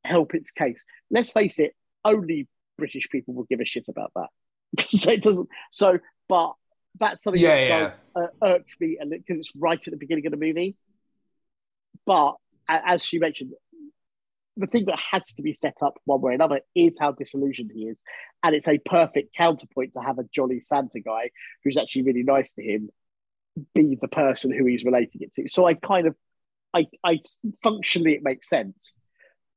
S2: help its case. Let's face it, only British people will give a shit about that. so it doesn't. So, but that's something
S1: Yeah,
S2: that
S1: yeah.
S2: does uh, irk me, because it's right at the beginning of the movie. But as she mentioned, the thing that has to be set up one way or another is how disillusioned he is, and it's a perfect counterpoint to have a jolly Santa guy who's actually really nice to him be the person who he's relating it to. So I kind of, I, I functionally it makes sense.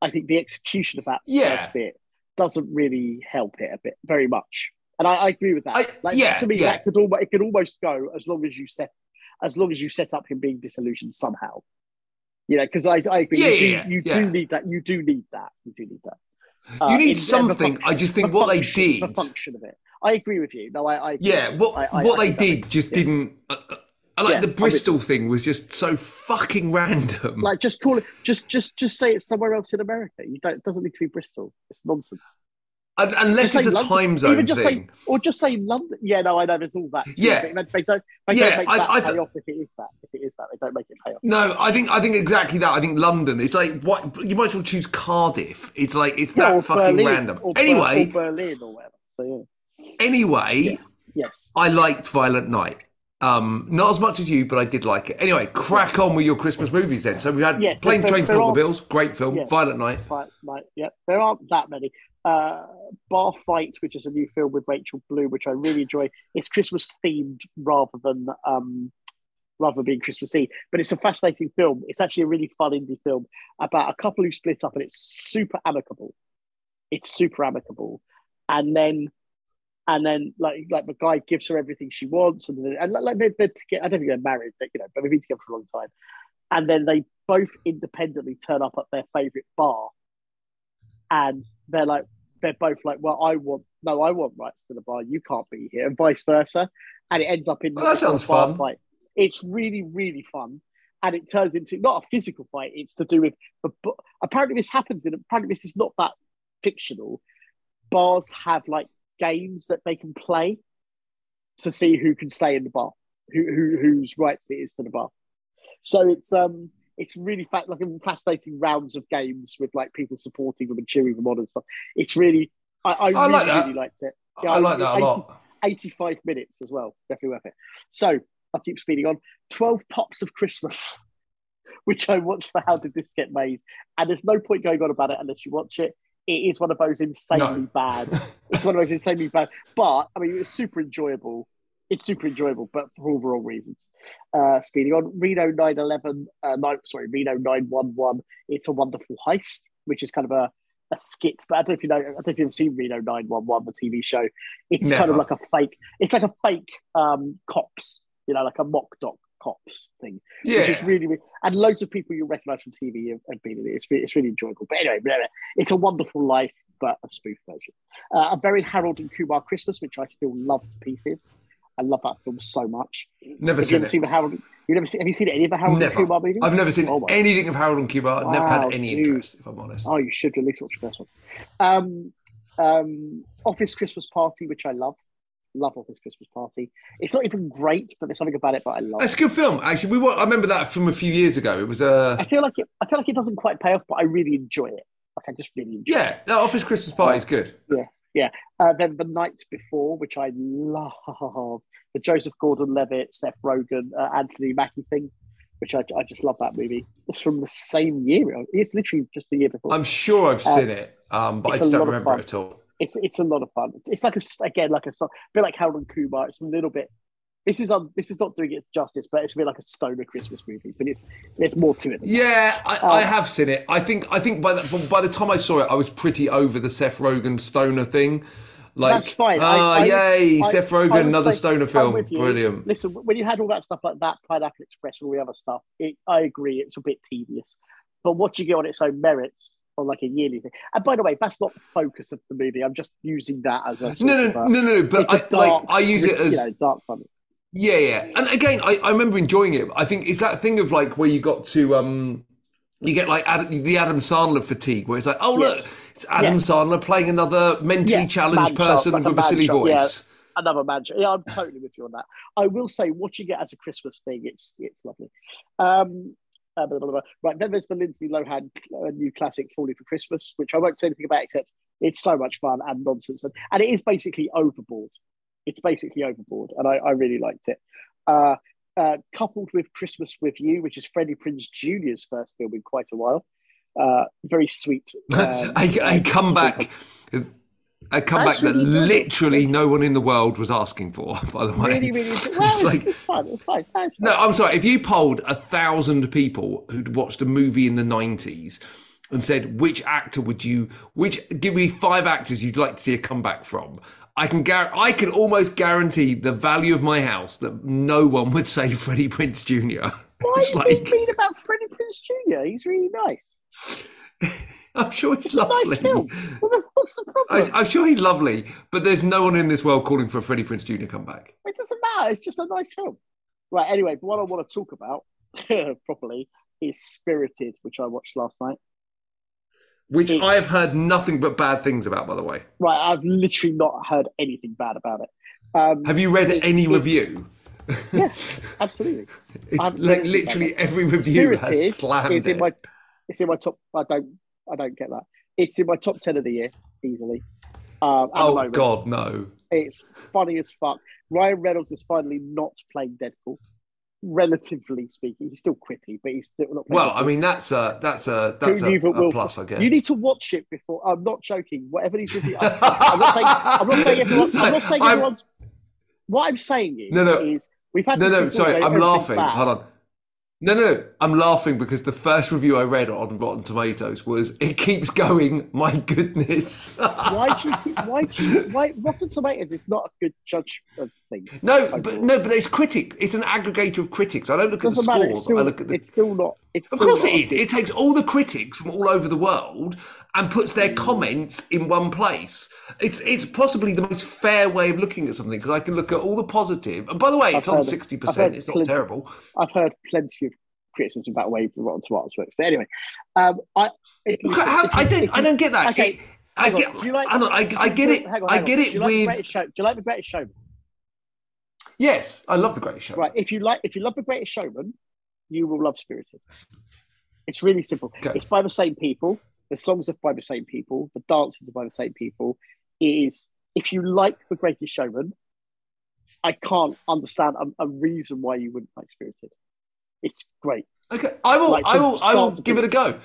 S2: I think the execution of that
S1: Yeah.
S2: first bit doesn't really help it a bit very much, and I, I agree with that.
S1: I-
S2: like
S1: yeah,
S2: to me,
S1: yeah.
S2: that could almost it could almost go as long as you set as long as you set up him being disillusioned somehow. You know, because I, I agree.
S1: Yeah,
S2: you do,
S1: yeah,
S2: you do need that. You do need that. You do need that. Uh,
S1: you need
S2: in-
S1: something. I just think
S2: the
S1: what they did.
S2: the function of it. I agree with you. No, I, I.
S1: Yeah, what
S2: I- I-
S1: what they did just didn't. Uh, uh, I like
S2: Yeah,
S1: the Bristol thing was just so fucking random.
S2: Like, just call it. Just, just, just say it's somewhere else in America. You don't. It doesn't need to be Bristol. It's nonsense.
S1: Un- Unless
S2: Just
S1: it's a
S2: London.
S1: time zone
S2: Even just
S1: thing.
S2: say, or just say London. Yeah, no, I know. There's all that. too,
S1: Yeah.
S2: they, don't. They
S1: Yeah,
S2: don't make
S1: I-
S2: that
S1: I
S2: pay
S1: th-
S2: off if it is that. If it is that, they don't make it pay off.
S1: No, I think I think exactly that. I think London. It's like what you might as well choose Cardiff. It's like it's
S2: Yeah,
S1: that fucking
S2: Berlin,
S1: random.
S2: or
S1: Anyway,
S2: or Berlin or whatever. So
S1: anyway,
S2: Yeah. yeah, yes.
S1: I liked Violent Night. Um, not as much as you, but I did like it. Anyway, crack on with your Christmas movies then. So we had
S2: Yes,
S1: Plane
S2: there-
S1: and
S2: are-
S1: Automobiles, great film.
S2: Yeah.
S1: Violent Night.
S2: Fight, right, yeah, there aren't that many. Uh, Bar Fight, which is a new film with Rachel Bloom, which I really enjoy. It's Christmas themed rather than um, rather than being Christmassy, but it's a fascinating film. It's actually a really fun indie film about a couple who split up, and it's super amicable. It's super amicable, and then and then like like the guy gives her everything she wants, and and like- they're, they're together, I don't think they're married, but, you know, but they've been together for a long time, and then they both independently turn up at their favorite bar, and they're like they're both like, well, I want no, I want rights to the bar, you can't be here, and vice versa, and it ends up in
S1: Well, that sounds fun.
S2: Fight. It's really really fun. And it turns into not a physical fight; it's to do with the. bu- Apparently, this happens in. Apparently, this is not that fictional, bars have like games that they can play to see who can stay in the bar, who, who whose rights it is to the bar. So it's um it's really fa- like fascinating rounds of games with like people supporting them and cheering them on and stuff. It's really I, I,
S1: I
S2: really,
S1: like that.
S2: really liked it.
S1: Yeah, I like that a
S2: 80
S1: lot.
S2: 85 minutes as well. Definitely worth it. So I'll keep speeding on. 12 Pops of Christmas, which I watched for How Did This Get Made? And there's no point going on about it unless you watch it. It is one of those insanely
S1: No.
S2: bad. It's one of those insanely bad. But I mean, it's super enjoyable. It's super enjoyable, but for all the wrong reasons. Uh, speeding on, Reno 911, uh, nine, sorry, Reno 911. It's a wonderful heist, which is kind of a, a skit. But I don't know if you know, I don't know if you've seen Reno 911, the TV show. It's kind of like a fake. It's like a fake um, cops, you know, like a mock doc cops thing, which is really, really and loads of people you recognise from TV have, have been in it. It's really, it's really enjoyable. But anyway, it's a wonderful life, but a spoof version. Uh, a very Harold and Kumar Christmas, which I still love to pieces. I love that film so much.
S1: Never
S2: Have you
S1: seen
S2: ever
S1: it.
S2: seen the Harold? You never seen? Have you seen any of the Harold and
S1: Never.
S2: Kumar movies?
S1: I've never seen
S2: Oh
S1: anything of Harold and Kumar. I've never had any
S2: dude.
S1: interest, if I'm honest.
S2: Oh, you should at least watch the first one. Um, um, Office Christmas Party, which I love. Love Office Christmas Party. It's not even great, but there's something about it that I love.
S1: It's a good film, actually. We wa- I remember that from a few years ago. It was uh,
S2: I feel like it. I feel like it doesn't quite pay off, but I really enjoy it. Like I just really enjoy. it.
S1: yeah, that Office Christmas Party is good. Yeah, yeah.
S2: Uh, then the night before, which I love, the Joseph Gordon-Levitt, Seth Rogen, uh, Anthony Mackie thing, which I, I just love that movie. It's from the same year. It's literally just the year before.
S1: I'm sure I've
S2: Uh,
S1: seen it, um, but I just don't remember it at all.
S2: It's it's a lot of fun. It's like a again like a so- bit like Harold and Kumar. It's a little bit. This is um, this is not doing it justice, but it's a bit like a stoner Christmas movie. But it's there's more to it. Than.
S1: Yeah, I,
S2: Um,
S1: I have seen it. I think I think by the, by the time I saw it, I was pretty over the Seth Rogen stoner thing. Like,
S2: That's fine. I-
S1: Ah,
S2: I-
S1: yay,
S2: I-
S1: Seth Rogen, another
S2: say-
S1: stoner film, brilliant.
S2: Listen, when you had all that stuff like that, Pineapple Express, and all the other stuff, it, I agree, it's a bit tedious. But watching it on its own merits, on like a yearly thing. And by the way, that's not the focus of the movie. I'm just using that as a
S1: No, no,
S2: a,
S1: no, no, no. But I,
S2: a dark,
S1: like, I use it as
S2: you know, dark fun.
S1: Yeah, yeah. And again, I, I remember enjoying it. I think it's that thing of like where you got to um you get like Adam, the Adam Sandler fatigue where it's like, oh look, it's Adam
S2: Yes.
S1: Sandler playing another mentally
S2: Yeah,
S1: challenged
S2: man
S1: person
S2: like
S1: with a
S2: man
S1: silly
S2: child, yeah.
S1: voice.
S2: another magic. Yeah, I'm totally with you on that. I will say, watching it as a Christmas thing, it's it's lovely. Um, uh, blah, blah, blah. Right, then there's the Lindsay Lohan uh, new classic "Falling for Christmas," which I won't say anything about except it's so much fun and nonsense, and, and it is basically overboard. It's basically overboard, and I, I really liked it. Uh, uh, coupled with Christmas with You, which is Freddie Prinze Jr.'s first film in quite a while. Uh, very sweet. um,
S1: a, a comeback, a comeback that
S2: Actually, no, no.
S1: literally no one in the world was asking for. By the way,
S2: Really, really. Well,
S1: It's like-
S2: it's fun. It's fine. No, it's
S1: No. I'm sorry. If you polled a thousand people who'd watched a movie in the '90s and said which actor would you, which give me five actors you'd like to see a comeback from, I can gar- I can almost guarantee the value of my house that no one would say Freddie Prinze Jr.
S2: Why
S1: It's
S2: are you mean about Freddie Prinze Jr.? He's really nice.
S1: I'm sure he's
S2: a nice
S1: lovely.
S2: Well, what's the problem?
S1: I, I'm sure he's lovely, but there's no one in this world calling for a Freddie Prinze Jr. comeback.
S2: It doesn't matter. It's just a nice film. Right. Anyway, what I want to talk about properly is Spirited, which I watched last night.
S1: Which
S2: It's-
S1: I have heard nothing but bad things about, by the way.
S2: Right. I've literally not heard anything bad about it. Um,
S1: Have you read
S2: It-
S1: any review?
S2: yeah, absolutely.
S1: It's like
S2: read anything about
S1: literally every review
S2: Spirited
S1: has slammed
S2: is
S1: it.
S2: in my. It's in my top. I don't. I don't get that. It's in my top ten of the year easily. Um,
S1: oh. God, no!
S2: It's funny as fuck. Ryan Reynolds is finally not playing Deadpool. Relatively speaking, he's still quippy, but he's still not.
S1: Well, I mean that's a that's a that's a, a plus, I guess.
S2: You need to watch it before. I'm not joking. Whatever these reviews, I'm, I'm not saying. I'm not saying everyone. I'm not saying
S1: I'm-
S2: everyone's. What I'm saying is,
S1: No, no.
S2: is we've had
S1: no, no, sorry, I'm laughing. Hold on. No, no, no, I'm laughing because the first review I read on Rotten Tomatoes was "It keeps going." My goodness.
S2: Why do you? keep- Why do you? Why Rotten Tomatoes is not a good judge of things.
S1: no, but no, but it's critic. It's an aggregator of critics. I don't look at the
S2: Doesn't matter.
S1: Scores.
S2: still,
S1: I look at the
S2: it's still not. It's
S1: Of
S2: still
S1: course
S2: not
S1: it is. It takes all the critics from all over the world and puts their mm. comments in one place. It's it's possibly the most fair way of looking at something because I can look at all the positive. And by the way, it's
S2: I've
S1: on sixty percent. It's not
S2: plenty-
S1: terrible.
S2: I've heard plenty of criticism about the way the Rotten Tomatoes works. But anyway, um, I
S1: Look, how- I don't. I don't get that.
S2: Okay.
S1: I
S2: on,
S1: get,
S2: do you like-
S1: I, I, I get it.
S2: hang on,
S1: I
S2: hang on.
S1: get
S2: Do
S1: it
S2: you like
S1: with
S2: Greatest Show? Do you like the Greatest Showman?
S1: yes. I love the Greatest Show.
S2: Right. If you like, if you love the Greatest Showman, you will love Spirited. It's really simple.
S1: Okay.
S2: It's by the same people. The songs are by the same people. The dances are by the same people. It is. If you like the Greatest Showman, I can't understand a, a reason why you wouldn't like Spirited. It's great.
S1: Okay, I will.
S2: Like,
S1: I will. I will give it a go.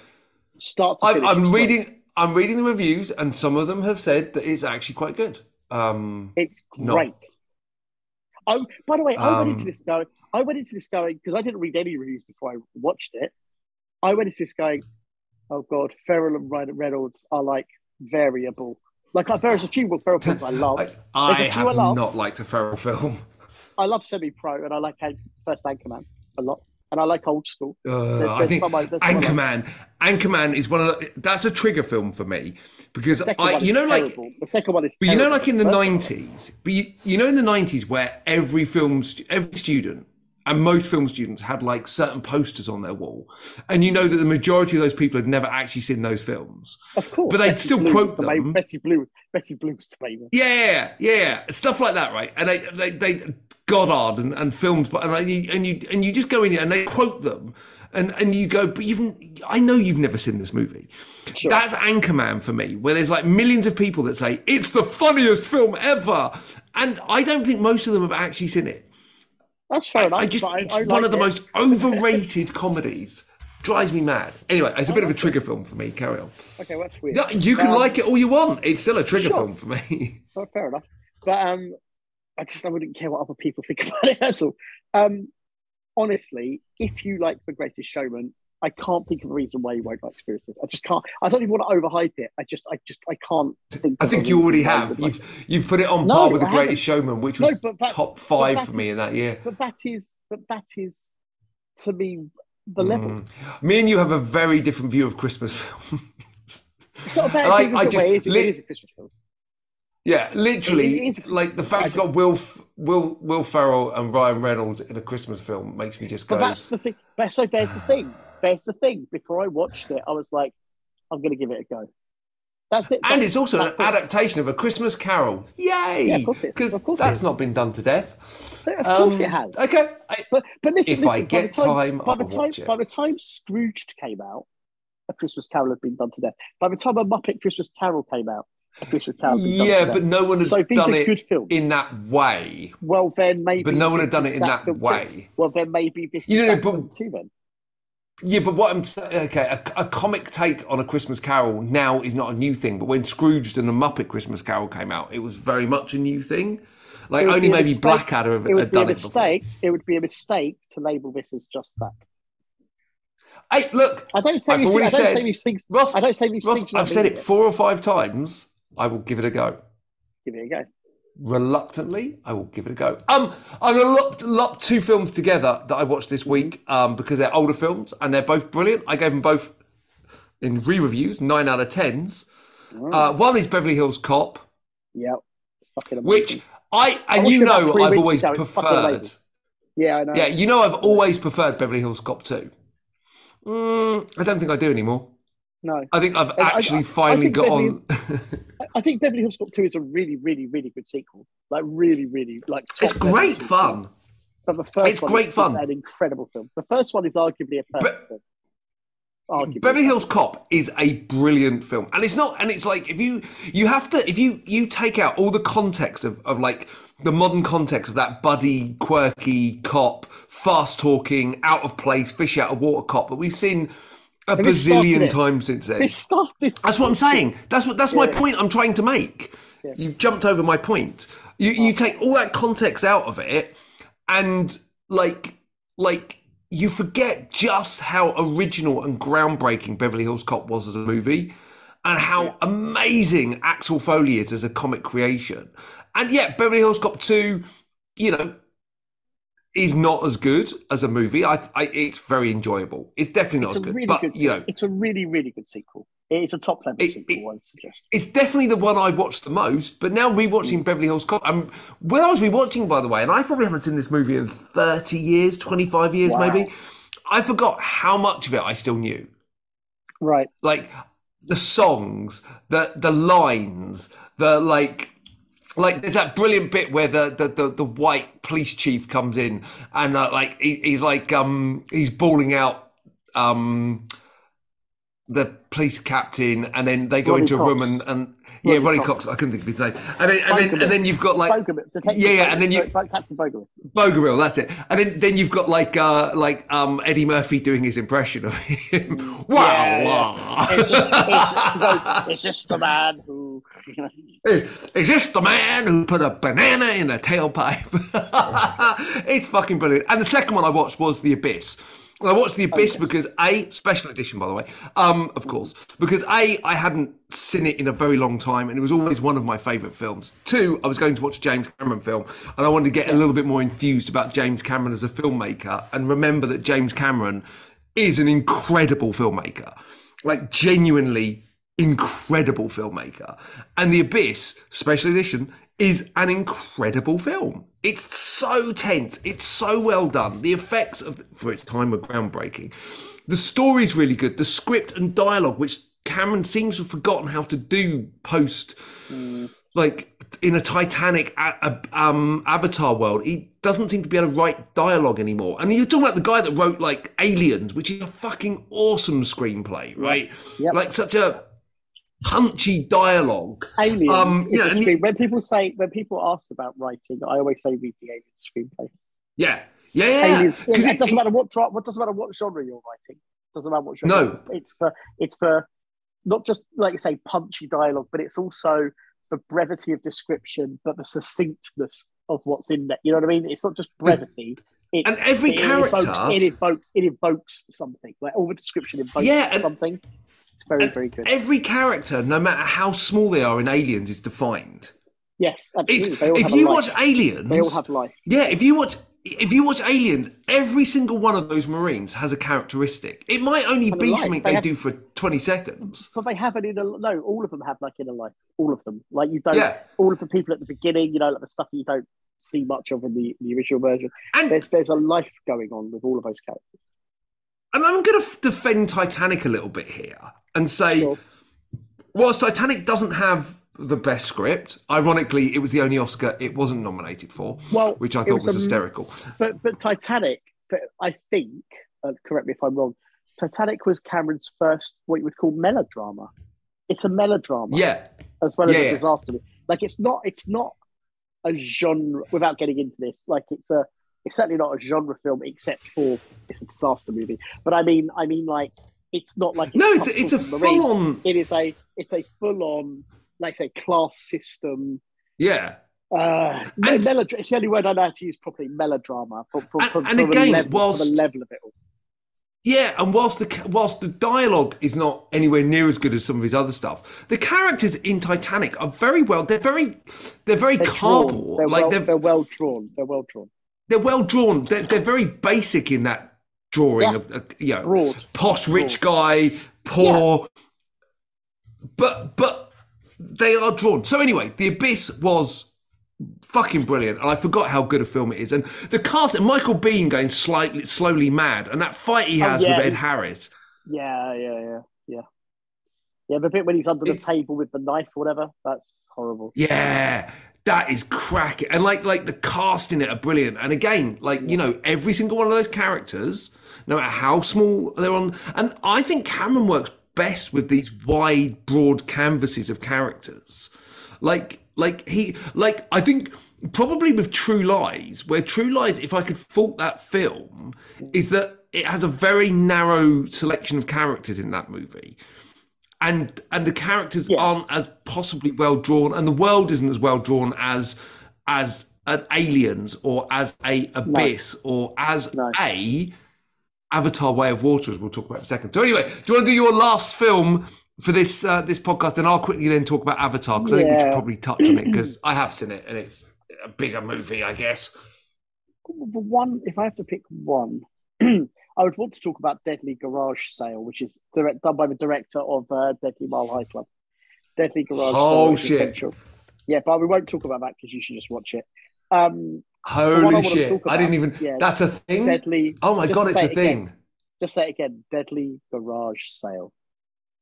S2: Start to
S1: I'm,
S2: finish.
S1: I'm
S2: it's great.
S1: reading. I'm reading the reviews, and some of them have said that it's actually quite good. Um,
S2: It's great. Oh, by the way, I went into
S1: Um,
S2: this going. I went into this going because I didn't read any reviews before I watched it. I went into this going, "Oh God, Ferrell and Reynolds are like variable." Like there's a few Ferrell films I love.
S1: I, I have
S2: I love.
S1: not liked a Ferrell film.
S2: I love Semi Pro and I like First Anchorman a lot, and I like Old School.
S1: Uh,
S2: There's-
S1: I
S2: there's
S1: think
S2: I- I like.
S1: Anchorman. Anchorman is one of the, that's a trigger film for me because I, you know, like
S2: the second one is.
S1: But you know, like in the nineties, but you, you know, in the nineties, where every film, every student, and most film students had like certain posters on their wall, and you know that the majority of those people had never actually seen those films.
S2: of course,
S1: but they'd
S2: Betty
S1: still quote
S2: was the main-
S1: them.
S2: Betty Blue, Betty Blue was the.
S1: Yeah, yeah, yeah, stuff like that, right? And they, they, they Godard and, and films, but and, you, and you and you just go in there and they quote them, and and you go, but you've, I know you've never seen this movie.
S2: Sure.
S1: That's Anchorman for me, where there's like millions of people that say it's the funniest film ever, and I don't think most of them have actually seen it.
S2: That's fair enough.
S1: I just, it's
S2: I
S1: one
S2: like
S1: of the
S2: it.
S1: most overrated comedies. Drives me mad. Anyway, it's a bit of a trigger film for me. Carry on.
S2: Okay, well, that's weird.
S1: No, You can
S2: Um,
S1: like it all you want. It's still a trigger
S2: Sure.
S1: film for me.
S2: Fair enough. But um, I just I wouldn't care what other people think about it. That's all. Um, honestly, if you like The Greatest Showman, I can't think of a reason why you won't like Spirited. I just can't. I don't even want to overhype it. I just, I just, I can't think.
S1: I think you already have. You've you've put it on
S2: No,
S1: par with the Greatest Showman, which was
S2: that's-
S1: top five for me
S2: is-
S1: in that year.
S2: But that is, but that is, to me, the level.
S1: Mm. Me and you have a very different view of Christmas films.
S2: It's not a bad
S1: I-
S2: thing.
S1: I
S2: is it? It is,
S1: lit-
S2: it is a Christmas film.
S1: yeah, literally,
S2: It
S1: like the fact it's got Will Will Will Ferrell and Ryan Reynolds in a Christmas film makes me just go.
S2: But that's the thing. But so there's the thing. There's the thing. Before I watched it, I was like, I'm going to give it a go. That's it.
S1: and it's also an
S2: that's it.
S1: adaptation of a Christmas Carol. Yay!
S2: Yeah, of course it is.
S1: Because
S2: Of course
S1: that's not been done to death.
S2: Of course,
S1: Um,
S2: it has.
S1: Okay. I-
S2: But but listen,
S1: If
S2: listen,
S1: I get
S2: time,
S1: time,
S2: by the time by the time Scrooged came out, a Christmas Carol had been done to death. By the time a Muppet Christmas Carol came out, a Christmas Carol had been done
S1: yeah,
S2: to
S1: but no one has
S2: So
S1: done it
S2: good films.
S1: in that way.
S2: Well, then maybe.
S1: But no one had done it in that
S2: film too.
S1: way.
S2: Well, then maybe this
S1: You
S2: is
S1: know, but-
S2: too. Then
S1: Yeah, but what I'm saying, okay, a, a comic take on a Christmas Carol now is not a new thing. But when Scrooged and the Muppet Christmas Carol came out, it was very much a new thing. Like only maybe
S2: mistake-
S1: Blackadder have,
S2: it would
S1: had
S2: be a
S1: done it before.
S2: mistake. It would be a mistake to label this as just that.
S1: Hey, look,
S2: I don't say
S1: I've
S2: these. I don't
S1: said-
S2: say these things.
S1: Ross.
S2: I don't say these
S1: Ross,
S2: things.
S1: I've said it four or five times. I will give it a go.
S2: Give it a go.
S1: Reluctantly i will give it a go. Um i'm gonna lump, lump two films together that i watched this week um because they're older films and they're both brilliant. I gave them both in re-reviews nine out of tens. Uh one is beverly hills cop
S2: fucking
S1: which i and
S2: watched
S1: you know i've always. Preferred.
S2: Yeah, I know.
S1: yeah you know i've always preferred beverly hills cop 2 mm, i don't think i do anymore
S2: No.
S1: i think i've
S2: I- I-
S1: actually
S2: I
S1: finally
S2: think
S1: got
S2: Beverly
S1: on
S2: I- I think Beverly Hills Cop 2 is a really, really, really good sequel. Like, really, really, like, top
S1: it's great
S2: sequel.
S1: fun
S2: But the first
S1: It's
S2: one
S1: great
S2: is
S1: fun.
S2: an incredible film. The first one is arguably a perfect film. Arguably.
S1: Beverly Hills Cop is a brilliant film, and it's not. And it's like if you you have to if you you take out all the context of of like the modern context of that buddy, quirky cop, fast talking, out of place, fish out of water cop that we've seen a
S2: And started
S1: bazillion
S2: it.
S1: times since then.
S2: Stuff, this
S1: That's what I'm saying. That's what that's my point I'm trying to make. You jumped over my point. You you take all that context out of it and like like you forget just how original and groundbreaking Beverly Hills Cop was as a movie and how amazing Axel Foley is as a comic creation. And yet Beverly Hills Cop 2, you know, is not as good as a movie. I, I it's very enjoyable. It's definitely not
S2: It's
S1: as good,
S2: really
S1: but
S2: good.
S1: you know,
S2: sequel. it's a really, really good sequel. It's a top level
S1: It-
S2: sequel.
S1: it-
S2: I would suggest.
S1: it's definitely the one I watched the most. But now rewatching Beverly Hills Cop, um, when I was rewatching, by the way, and I probably haven't seen this movie in thirty years, twenty five years,
S2: Wow.
S1: maybe. I forgot how much of it I still knew.
S2: Right.
S1: Like the songs, the the lines, the like like there's that brilliant bit where the the, the, the white police chief comes in and uh, like he, he's like um he's bawling out um the police captain and then they go
S2: Ronny
S1: into a room and, and yeah Ronny
S2: Cox.
S1: Cox I couldn't think of his name and then and then, and then you've got like
S2: Bogerman,
S1: yeah, yeah, and then you-
S2: Captain Bogerman.
S1: Bogomil, that's it. And then, then you've got like uh like um Eddie Murphy doing his impression of him. wow.
S2: Yeah,
S1: wow.
S2: It's just, it's, it's just the man who.
S1: Is, is this the man who put a banana in a tailpipe? it's fucking brilliant. And the second one I watched was The Abyss. I watched The Abyss because A, special edition by the way, um, of course, because A, I hadn't seen it in a very long time and it was always one of my favourite films. Two, I was going to watch a James Cameron film and I wanted to get a little bit more enthused about James Cameron as a filmmaker and remember that James Cameron is an incredible filmmaker. Like genuinely incredible filmmaker. And The Abyss, special edition, is an incredible film. It's so tense. It's so well done. The effects of for its time were groundbreaking. The story's really good. The script and dialogue, which Cameron seems to have forgotten how to do post, like in a Titanic um, Avatar world, he doesn't seem to be able to write dialogue anymore. And you're talking about the guy that wrote like Aliens, which is a fucking awesome screenplay, right?
S2: Yep.
S1: Like such a punchy dialogue.
S2: Aliens.
S1: Um, yeah, you-
S2: when people say when people ask about writing, I always say read the Aliens screenplay.
S1: Yeah, yeah, yeah.
S2: Aliens. it,
S1: it-
S2: doesn't
S1: it-
S2: matter what dra- what doesn't matter what genre you're writing. Doesn't matter what genre.
S1: No.
S2: it's for it's for not just like you say punchy dialogue, but it's also the brevity of description, but the succinctness of what's in there. You know what I mean? It's not just brevity. It's,
S1: And every
S2: it
S1: character-
S2: evokes, it evokes it evokes something. Like all the description evokes
S1: Yeah, and-
S2: something. Very very good.
S1: Every character, no matter how small they are in Aliens, is defined.
S2: yes, absolutely. They all
S1: if you watch Aliens,
S2: they all have life.
S1: yeah, if you watch if you watch Aliens, every single one of those Marines has a characteristic. It might only be
S2: life.
S1: something
S2: They
S1: they
S2: have-
S1: do for twenty seconds.
S2: But they have an inner no. All of them have like inner life. All of them. Like you don't.
S1: Yeah.
S2: All of the people at the beginning, you know, like the stuff you don't see much of in the, the original version.
S1: And
S2: There's there's a life going on with all of those characters.
S1: and I'm going to f- defend Titanic a little bit here and say,
S2: Sure.
S1: whilst Titanic doesn't have the best script, ironically, it was the only Oscar it wasn't nominated for,
S2: Well,
S1: which I thought
S2: was
S1: was
S2: a-
S1: hysterical.
S2: But but Titanic, but I think, uh, correct me if I'm wrong. Titanic was Cameron's first what you would call melodrama. It's a melodrama
S1: Yeah,
S2: as well as
S1: Yeah,
S2: a disaster. movie. Like it's not it's not a genre. Without getting into this, like it's a it's certainly not a genre film except for it's a disaster movie. But I mean I mean like it's not like
S1: no, it's a, it's a full on.
S2: It is a it's a full on like say class system.
S1: Yeah,
S2: Uh, no,
S1: And-
S2: melodra- it's the only word I know how to use properly. Melodrama for, for,
S1: And-
S2: for,
S1: and again,
S2: level,
S1: whilst-
S2: the level of it all.
S1: Yeah, and whilst the whilst the dialogue is not anywhere near as good as some of his other stuff, the characters in Titanic are very well. They're very, they're very
S2: They're
S1: cardboard.
S2: They're,
S1: like
S2: well,
S1: they're
S2: they're well drawn. They're well drawn.
S1: they're well drawn. They're, they're very basic in that drawing
S2: Yeah.
S1: of uh, you know
S2: Broad.
S1: posh rich guy, poor, but but they are drawn. So anyway, The Abyss was fucking brilliant, and I forgot how good a film it is. And the cast, Michael Biehn going slightly slowly mad, and that fight he
S2: Oh,
S1: has
S2: yeah,
S1: with Ed Harris.
S2: Yeah, yeah, yeah, yeah. Yeah, the bit when he's under the
S1: It's-
S2: table with the knife or whatever, that's horrible.
S1: Yeah, that is cracking. And like like the cast in it are brilliant. And again, like you know, every single one of those characters, no matter how small they're on, and I think Cameron works best with these wide, broad canvases of characters. Like like he like I think probably with True Lies, where True Lies, if I could fault that film, is that it has a very narrow selection of characters in that movie and and the characters
S2: Yeah.
S1: aren't as possibly well drawn and the world isn't as well drawn as as an aliens or as a abyss or as
S2: No.
S1: a avatar way of water as we'll talk about in a second so anyway do you want to do your last film for this uh, this podcast and i'll quickly then talk about avatar because i think we should probably touch on it because i have seen it and it's a bigger movie i guess
S2: The one, if I have to pick one, I would want to talk about Deadly Garage Sale, which is direct, done by the director of uh, Deadly Mile High Club. Deadly Garage
S1: Oh,
S2: Sale is
S1: shit.
S2: essential. Yeah, but we won't talk about that because you should just watch it. Um,
S1: holy shit i didn't even
S2: yeah,
S1: that's a thing
S2: Deadly.
S1: oh my god it's a thing
S2: again, Just say it again. Deadly Garage Sale.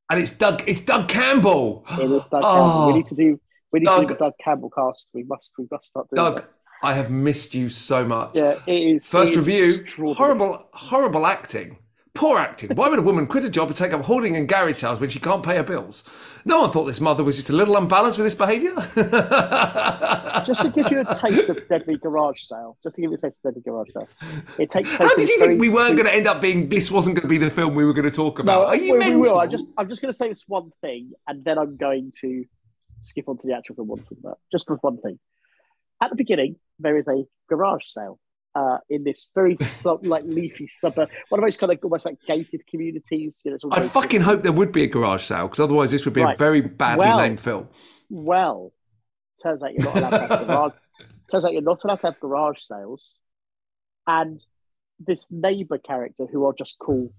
S1: and it's Doug. It's Doug Campbell.
S2: It is Doug
S1: Oh,
S2: Campbell. We need oh. to do. We need to
S1: Doug-
S2: do the Doug Campbell cast. We must. We must start doing
S1: Doug, I have missed you so much.
S2: Yeah, it is.
S1: First
S2: it is
S1: review, horrible, horrible acting. Poor acting. Why would a woman quit a job to take up hoarding and garage sales when she can't pay her bills? No one thought this mother was just a little unbalanced with this behaviour.
S2: Just to give you a taste of Deadly Garage Sale. Just to give you a taste of Deadly Garage Sale. It takes place.
S1: How did you think we weren't going to end up being? This wasn't going to be the film we were going to talk about.
S2: No,
S1: Are you
S2: we, we will. I just, I'm just going to say this one thing, and then I'm going to skip on to the actual film. One about just for one thing. At the beginning, there is a garage sale uh, in this very sub, like leafy suburb, one of those kind of almost like gated communities. You know,
S1: I fucking hope there would be a garage sale because otherwise this would be a very badly
S2: Well-
S1: named film.
S2: Well, turns out you're not allowed to have garage. turns out you're not allowed to have garage sales, and this neighbour character who I'll just call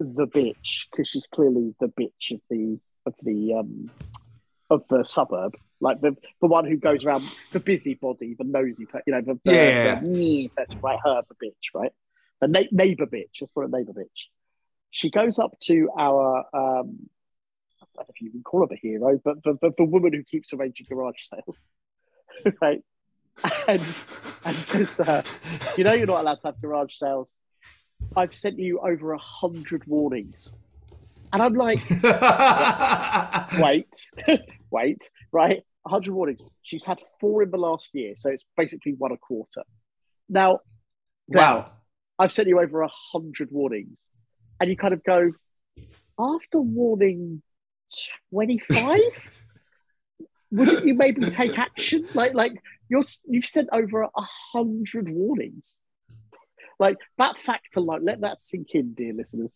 S2: the bitch because she's clearly the bitch of the of the um of the suburb, like the the one who goes around the busybody, the nosy, you know, the, the,
S1: Yeah.
S2: the right? Her, the bitch, right? The na- neighbour bitch. Let's call it neighbour bitch. She goes up to our um, I don't know if you can call her the hero, but the, the, the woman who keeps arranging garage sales, right? And and says to her, "You know, you're not allowed to have garage sales. I've sent you over a hundred warnings." And I'm like, wait, wait, right? 100 warnings. She's had four in the last year, so it's basically one a quarter. Now,
S1: wow.
S2: I've sent you over a 100 warnings, and you kind of go, after warning 25, wouldn't you maybe take action? Like, like you're you've sent over a hundred warnings. Like that fact alone, let that sink in, dear listeners.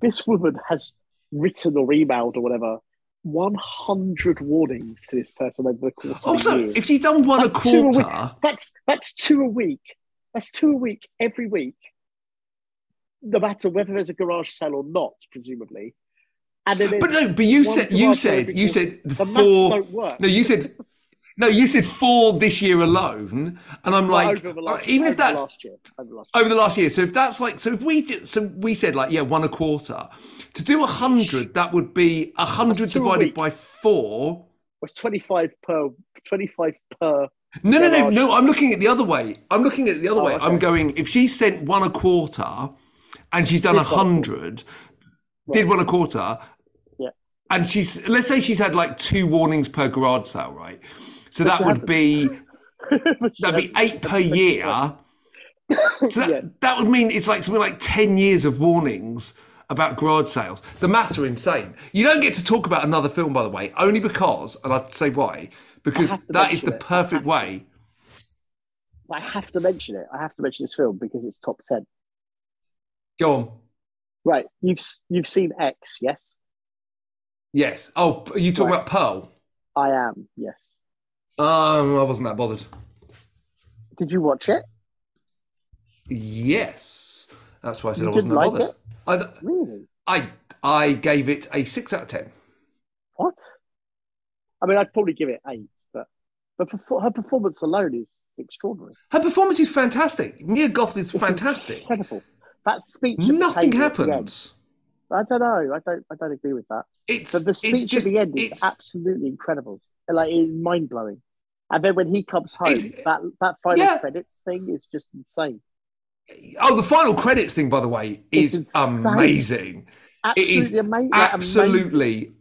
S2: This woman has written or emailed or whatever 100 warnings to this person over the course of
S1: Also,
S2: year.
S1: if she's done one
S2: That's
S1: a
S2: two a
S1: quarter,
S2: That's that's two a week. That's two a week every week, no matter whether there's a garage sale or not, presumably. And then
S1: but no, but you said you said you said
S2: the
S1: four.
S2: don't work.
S1: No, you said no, you said four this year alone, and I'm
S2: Well,
S1: like,
S2: over
S1: uh,
S2: last,
S1: even if
S2: the
S1: that's
S2: last year, over the last
S1: over the last year. So if that's like, so if we ju- so we said like, yeah, one a quarter. To do a hundred, that would be a hundred
S2: a
S1: divided by four.
S2: was 25 per 25 per
S1: No, no, no, no. I'm looking at the other way. I'm looking at the other
S2: Oh,
S1: way.
S2: okay.
S1: I'm going. If she sent one a quarter, and she's done a
S2: Did one a
S1: hundred, did one a quarter,
S2: Yeah.
S1: and she's let's say she's had like two warnings per garage sale, right? So that would be that'd be eight per year. So that,
S2: Yes.
S1: that would mean it's like something like 10 years of warnings about garage sales. The maths are insane. You don't get to talk about another film, by the way, only because, and I'll say why, because that is the
S2: it.
S1: perfect way.
S2: I have to mention it. I have to mention this film because it's top 10.
S1: Go on.
S2: Right. You've you've seen X, yes?
S1: Yes. Oh, you talk
S2: Right.
S1: about Pearl.
S2: I am, yes.
S1: Um, I wasn't that bothered.
S2: Did you watch it?
S1: Yes. That's why I said
S2: You
S1: I wasn't that
S2: like
S1: bothered.
S2: Really?
S1: I, I, I gave it a 6 out of 10.
S2: What? I mean, I'd probably give it eight, but but perfor- her performance alone is extraordinary.
S1: Her performance is fantastic. Mia Goth is
S2: It's
S1: fantastic.
S2: Incredible. That speech.
S1: Nothing
S2: table at the end-
S1: happens.
S2: I don't know. I don't. I don't agree with that.
S1: It's,
S2: But the speech
S1: just,
S2: at the end is absolutely incredible. Like it's mind blowing. And then when he comes home, that that final
S1: Yeah.
S2: credits thing is just insane.
S1: Oh, the final credits thing, by the way, is amazing. It
S2: Absolutely
S1: is
S2: amazing.
S1: absolutely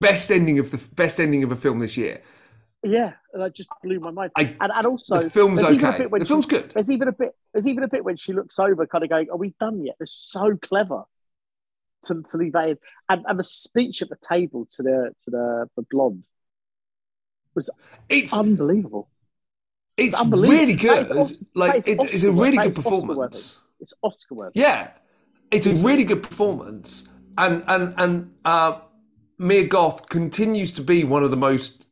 S1: best ending of the best ending of a film this year.
S2: Yeah, that just blew my mind.
S1: I,
S2: And and also
S1: the film's okay. The
S2: she-
S1: film's good.
S2: There's even a bit. There's even a bit when she looks over, kind of going, "Are we done yet?" It's so clever to, to leave that in, and, and the speech at the table to the to the the blonde
S1: It's
S2: unbelievable.
S1: it's
S2: unbelievable.
S1: really good.
S2: is Os-
S1: like it, it's a really good performance.
S2: It's Oscar worthy.
S1: Yeah, it's a really good performance, and and and uh, Mia Goth continues to be one of the most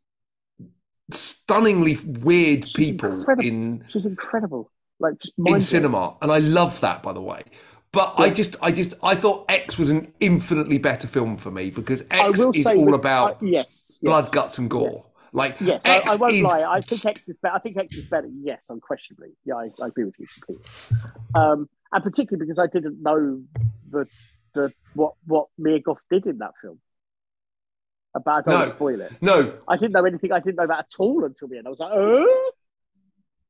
S1: stunningly weird
S2: She's
S1: people
S2: incredible.
S1: in
S2: She's incredible. Like
S1: in cinema, and I love that, by the way. But I just, I just, I thought X was an infinitely better film for me because X is all
S2: that-
S1: about
S2: uh, yes, yes,
S1: blood, guts, and gore. Like
S2: Yes, I,
S1: X
S2: I won't
S1: is,
S2: lie. I think X is better. I think X is better. Yes, unquestionably. Yeah, I, I agree with you completely. Um, and particularly because I didn't know the the what what Mia Goth did in that film. About I don't
S1: No.
S2: want to spoil it.
S1: No,
S2: I didn't know anything. I didn't know that at all until the end. I was like, oh,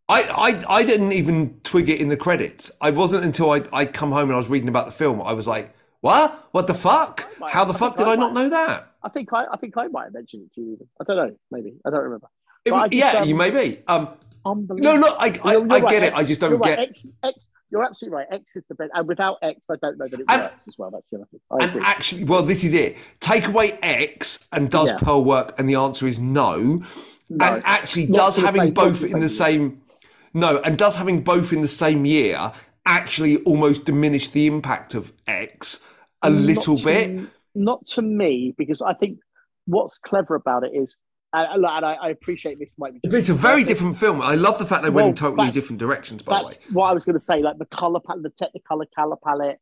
S1: I, I, I didn't even twig it in the credits. I wasn't until I I come home and I was reading about the film. I was like, what? What the fuck? How the fuck did
S2: I
S1: I not know that?
S2: I think I, I think I might have mentioned it to you. Even I don't know. Maybe I don't remember.
S1: It
S2: I just,
S1: yeah,
S2: um,
S1: you may be. Um,
S2: Unbelievable.
S1: no, no, I, I,
S2: You're- you're
S1: I
S2: right,
S1: get it. I just don't
S2: you're right,
S1: get.
S2: X, X, you're absolutely right. X is the best, and without X, I don't know that it
S1: And-
S2: works as well. That's the other thing. I
S1: And
S2: agree.
S1: actually, well, this is it. Take away X and does
S2: Yeah.
S1: Pearl work? And the answer is no.
S2: No.
S1: And actually, does having both in the same no, and does having both in the same year actually almost diminish the impact of X a little bit?
S2: Not to me, because I think what's clever about it is, and, and I, I appreciate this might be.
S1: It's a very different film. I love the fact they went in totally different directions. By the way,
S2: That's what I was going to say. Like the color palette, the technicolor color palette,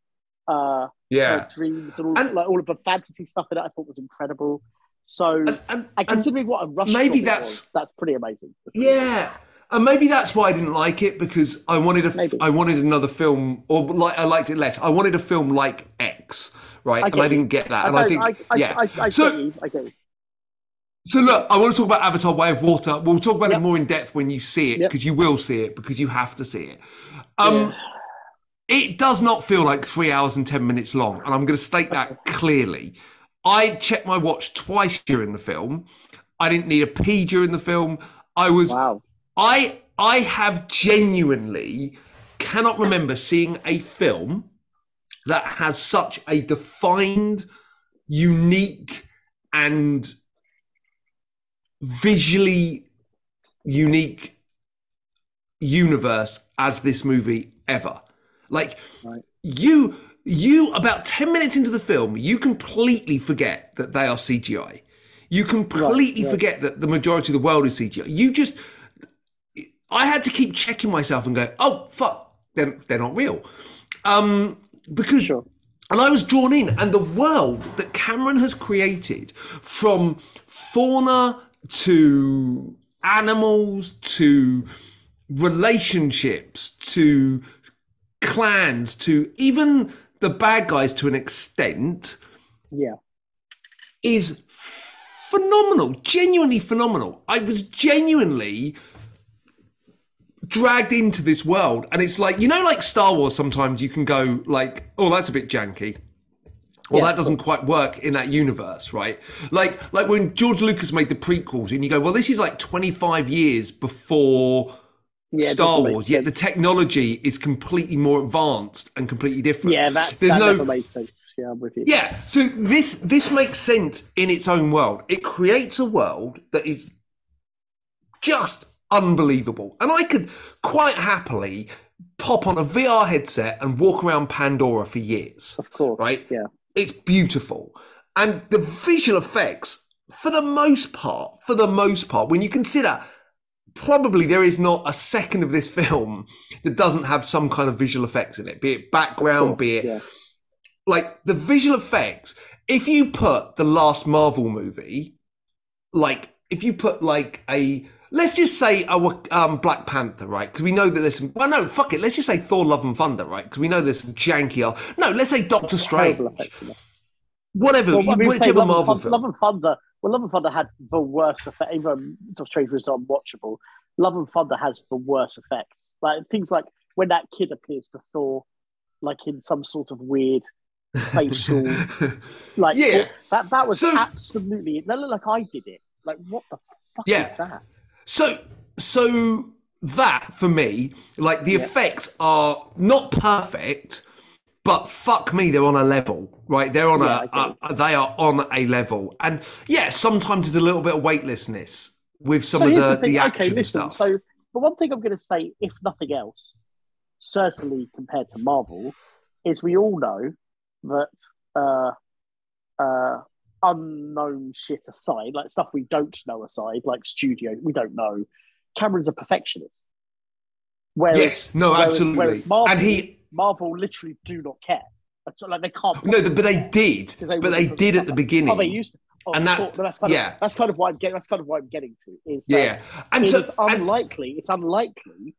S2: uh,
S1: yeah.
S2: dreams, and all,
S1: And-
S2: like all of the fantasy stuff in it. I thought was incredible. So,
S1: And, and,
S2: and
S1: and-
S2: considering what a rush
S1: maybe that's-
S2: was, that's pretty amazing.
S1: Yeah, and maybe that's why I didn't like it because I wanted a
S2: Maybe.
S1: I wanted another film, or like I liked it less. I wanted a film like X, right?
S2: I
S1: and I didn't get that. and
S2: I,
S1: I think,
S2: I, I,
S1: yeah.
S2: I, I,
S1: so.
S2: I
S1: so look, I want to talk about Avatar: Way of Water. We'll talk about
S2: Yep.
S1: it more in depth when you see it
S2: Yep.
S1: because you will see it because you have to see it. Um, It does not feel like three hours and ten minutes long, and I'm going to state that clearly. I checked my watch twice during the film. I didn't need a pee during the film. I was
S2: Wow.
S1: I I have genuinely cannot remember seeing a film that has such a defined, unique, and visually unique universe as this movie ever. Like
S2: Right.
S1: you you about 10 minutes into the film, you completely forget that they are CGI. You completely
S2: right.
S1: forget that the majority of the world is CGI. You just I had to keep checking myself and go, oh fuck, they're, they're not real. Um, because
S2: Sure.
S1: and I was drawn in, and the world that Cameron has created from fauna to animals to relationships to clans to even the bad guys to an extent
S2: Yeah.
S1: is phenomenal, genuinely phenomenal. I was genuinely dragged into this world, and it's like you know, like Star Wars. Sometimes you can go like, "Oh, that's a bit janky." Well,
S2: Yeah,
S1: that doesn't quite work in that universe, right? Like, like when George Lucas made the prequels, and you go, "Well, this is like twenty-five years before
S2: Yeah,
S1: Star Wars." Yet the technology is completely more advanced and completely different.
S2: Yeah, that,
S1: There's
S2: that
S1: no
S2: sense. Yeah, I'm with you.
S1: yeah, so this this makes sense in its own world. It creates a world that is just unbelievable, and I could quite happily pop on a VR headset and walk around Pandora for years.
S2: Of course.
S1: Right?
S2: Yeah.
S1: It's beautiful, and the visual effects, for the most part, for the most part, when you consider. Probably there is not a second of this film that doesn't have some kind of visual effects in it, be it background, be it
S2: Yeah.
S1: like the visual effects if you put the last marvel movie like if you put like a let's just say a um, black panther right because we know that there's some well no fuck it let's just say thor love and thunder right because we know there's some janky no let's say doctor strange
S2: Terrible effects in it.
S1: whatever
S2: Well, I mean,
S1: whichever
S2: Love,
S1: marvel
S2: and
S1: film
S2: Love and Thunder. Well, Love and Thunder had the worst effect. Even Doctor Strange was unwatchable. Love and Thunder has the worst effects. Like things like when that kid appears to Thor, like in some sort of weird facial, like
S1: Yeah.
S2: that. That was
S1: So-
S2: absolutely. That looked like I did it. Like what the fuck
S1: Yeah.
S2: is that?
S1: So, so that for me, like the
S2: Yeah.
S1: effects are not perfect, but fuck me, they're on a level, right? They're on
S2: Yeah,
S1: a, a, they are on a level, and yeah, sometimes there's a little bit of weightlessness with some
S2: so
S1: of the,
S2: the
S1: the, action
S2: okay, listen.
S1: stuff.
S2: So the one thing I'm going to say, if nothing else, certainly compared to Marvel, is we all know that uh, uh, unknown shit aside, like stuff we don't know aside, like studio, we don't know. Cameron's a perfectionist. Whereas,
S1: yes, no,
S2: whereas-
S1: absolutely,
S2: whereas Marvel,
S1: and he
S2: Marvel literally do not care. Like they can't.
S1: no, but they did,
S2: they
S1: but they did at the beginning.
S2: Oh, they used to. Oh,
S1: And that's-.
S2: That's kind of,
S1: yeah.
S2: that's kind of why I'm getting. That's kind of why I'm getting to is that
S1: yeah, and
S2: it
S1: so
S2: is
S1: and-
S2: unlikely. It's unlikely.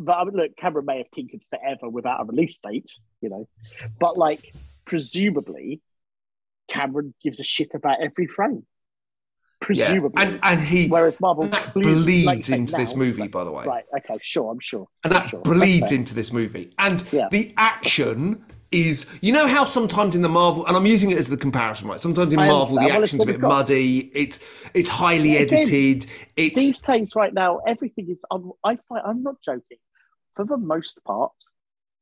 S2: But I mean, look, Cameron may have tinkered forever without a release date, you know. But like, presumably, Cameron gives a shit about every frame. presumably.
S1: and and he
S2: Whereas Marvel
S1: bleeds
S2: like
S1: into this movie,
S2: right,
S1: by the way.
S2: Right. Okay. Sure. I'm sure.
S1: and that
S2: sure.
S1: bleeds into this movie. And
S2: Yeah.
S1: the action is, you know, how sometimes in the Marvel, and I'm using it as the comparison, right? Sometimes in
S2: I
S1: Marvel, the
S2: understand. Well,
S1: action's a bit muddy. It's it's highly edited. It's
S2: These days, right now, everything is. Um, I find. I'm not joking. For the most part,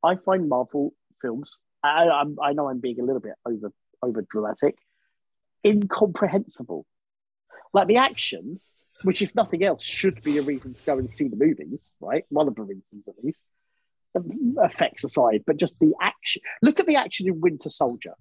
S2: I find Marvel films. I, I'm, I know I'm being a little bit over over dramatic, incomprehensible. Like the action, which if nothing else should be a reason to go and see the movies, right? One of the reasons, at least. Um, effects aside, but just the action. Look at the action in Winter Soldier.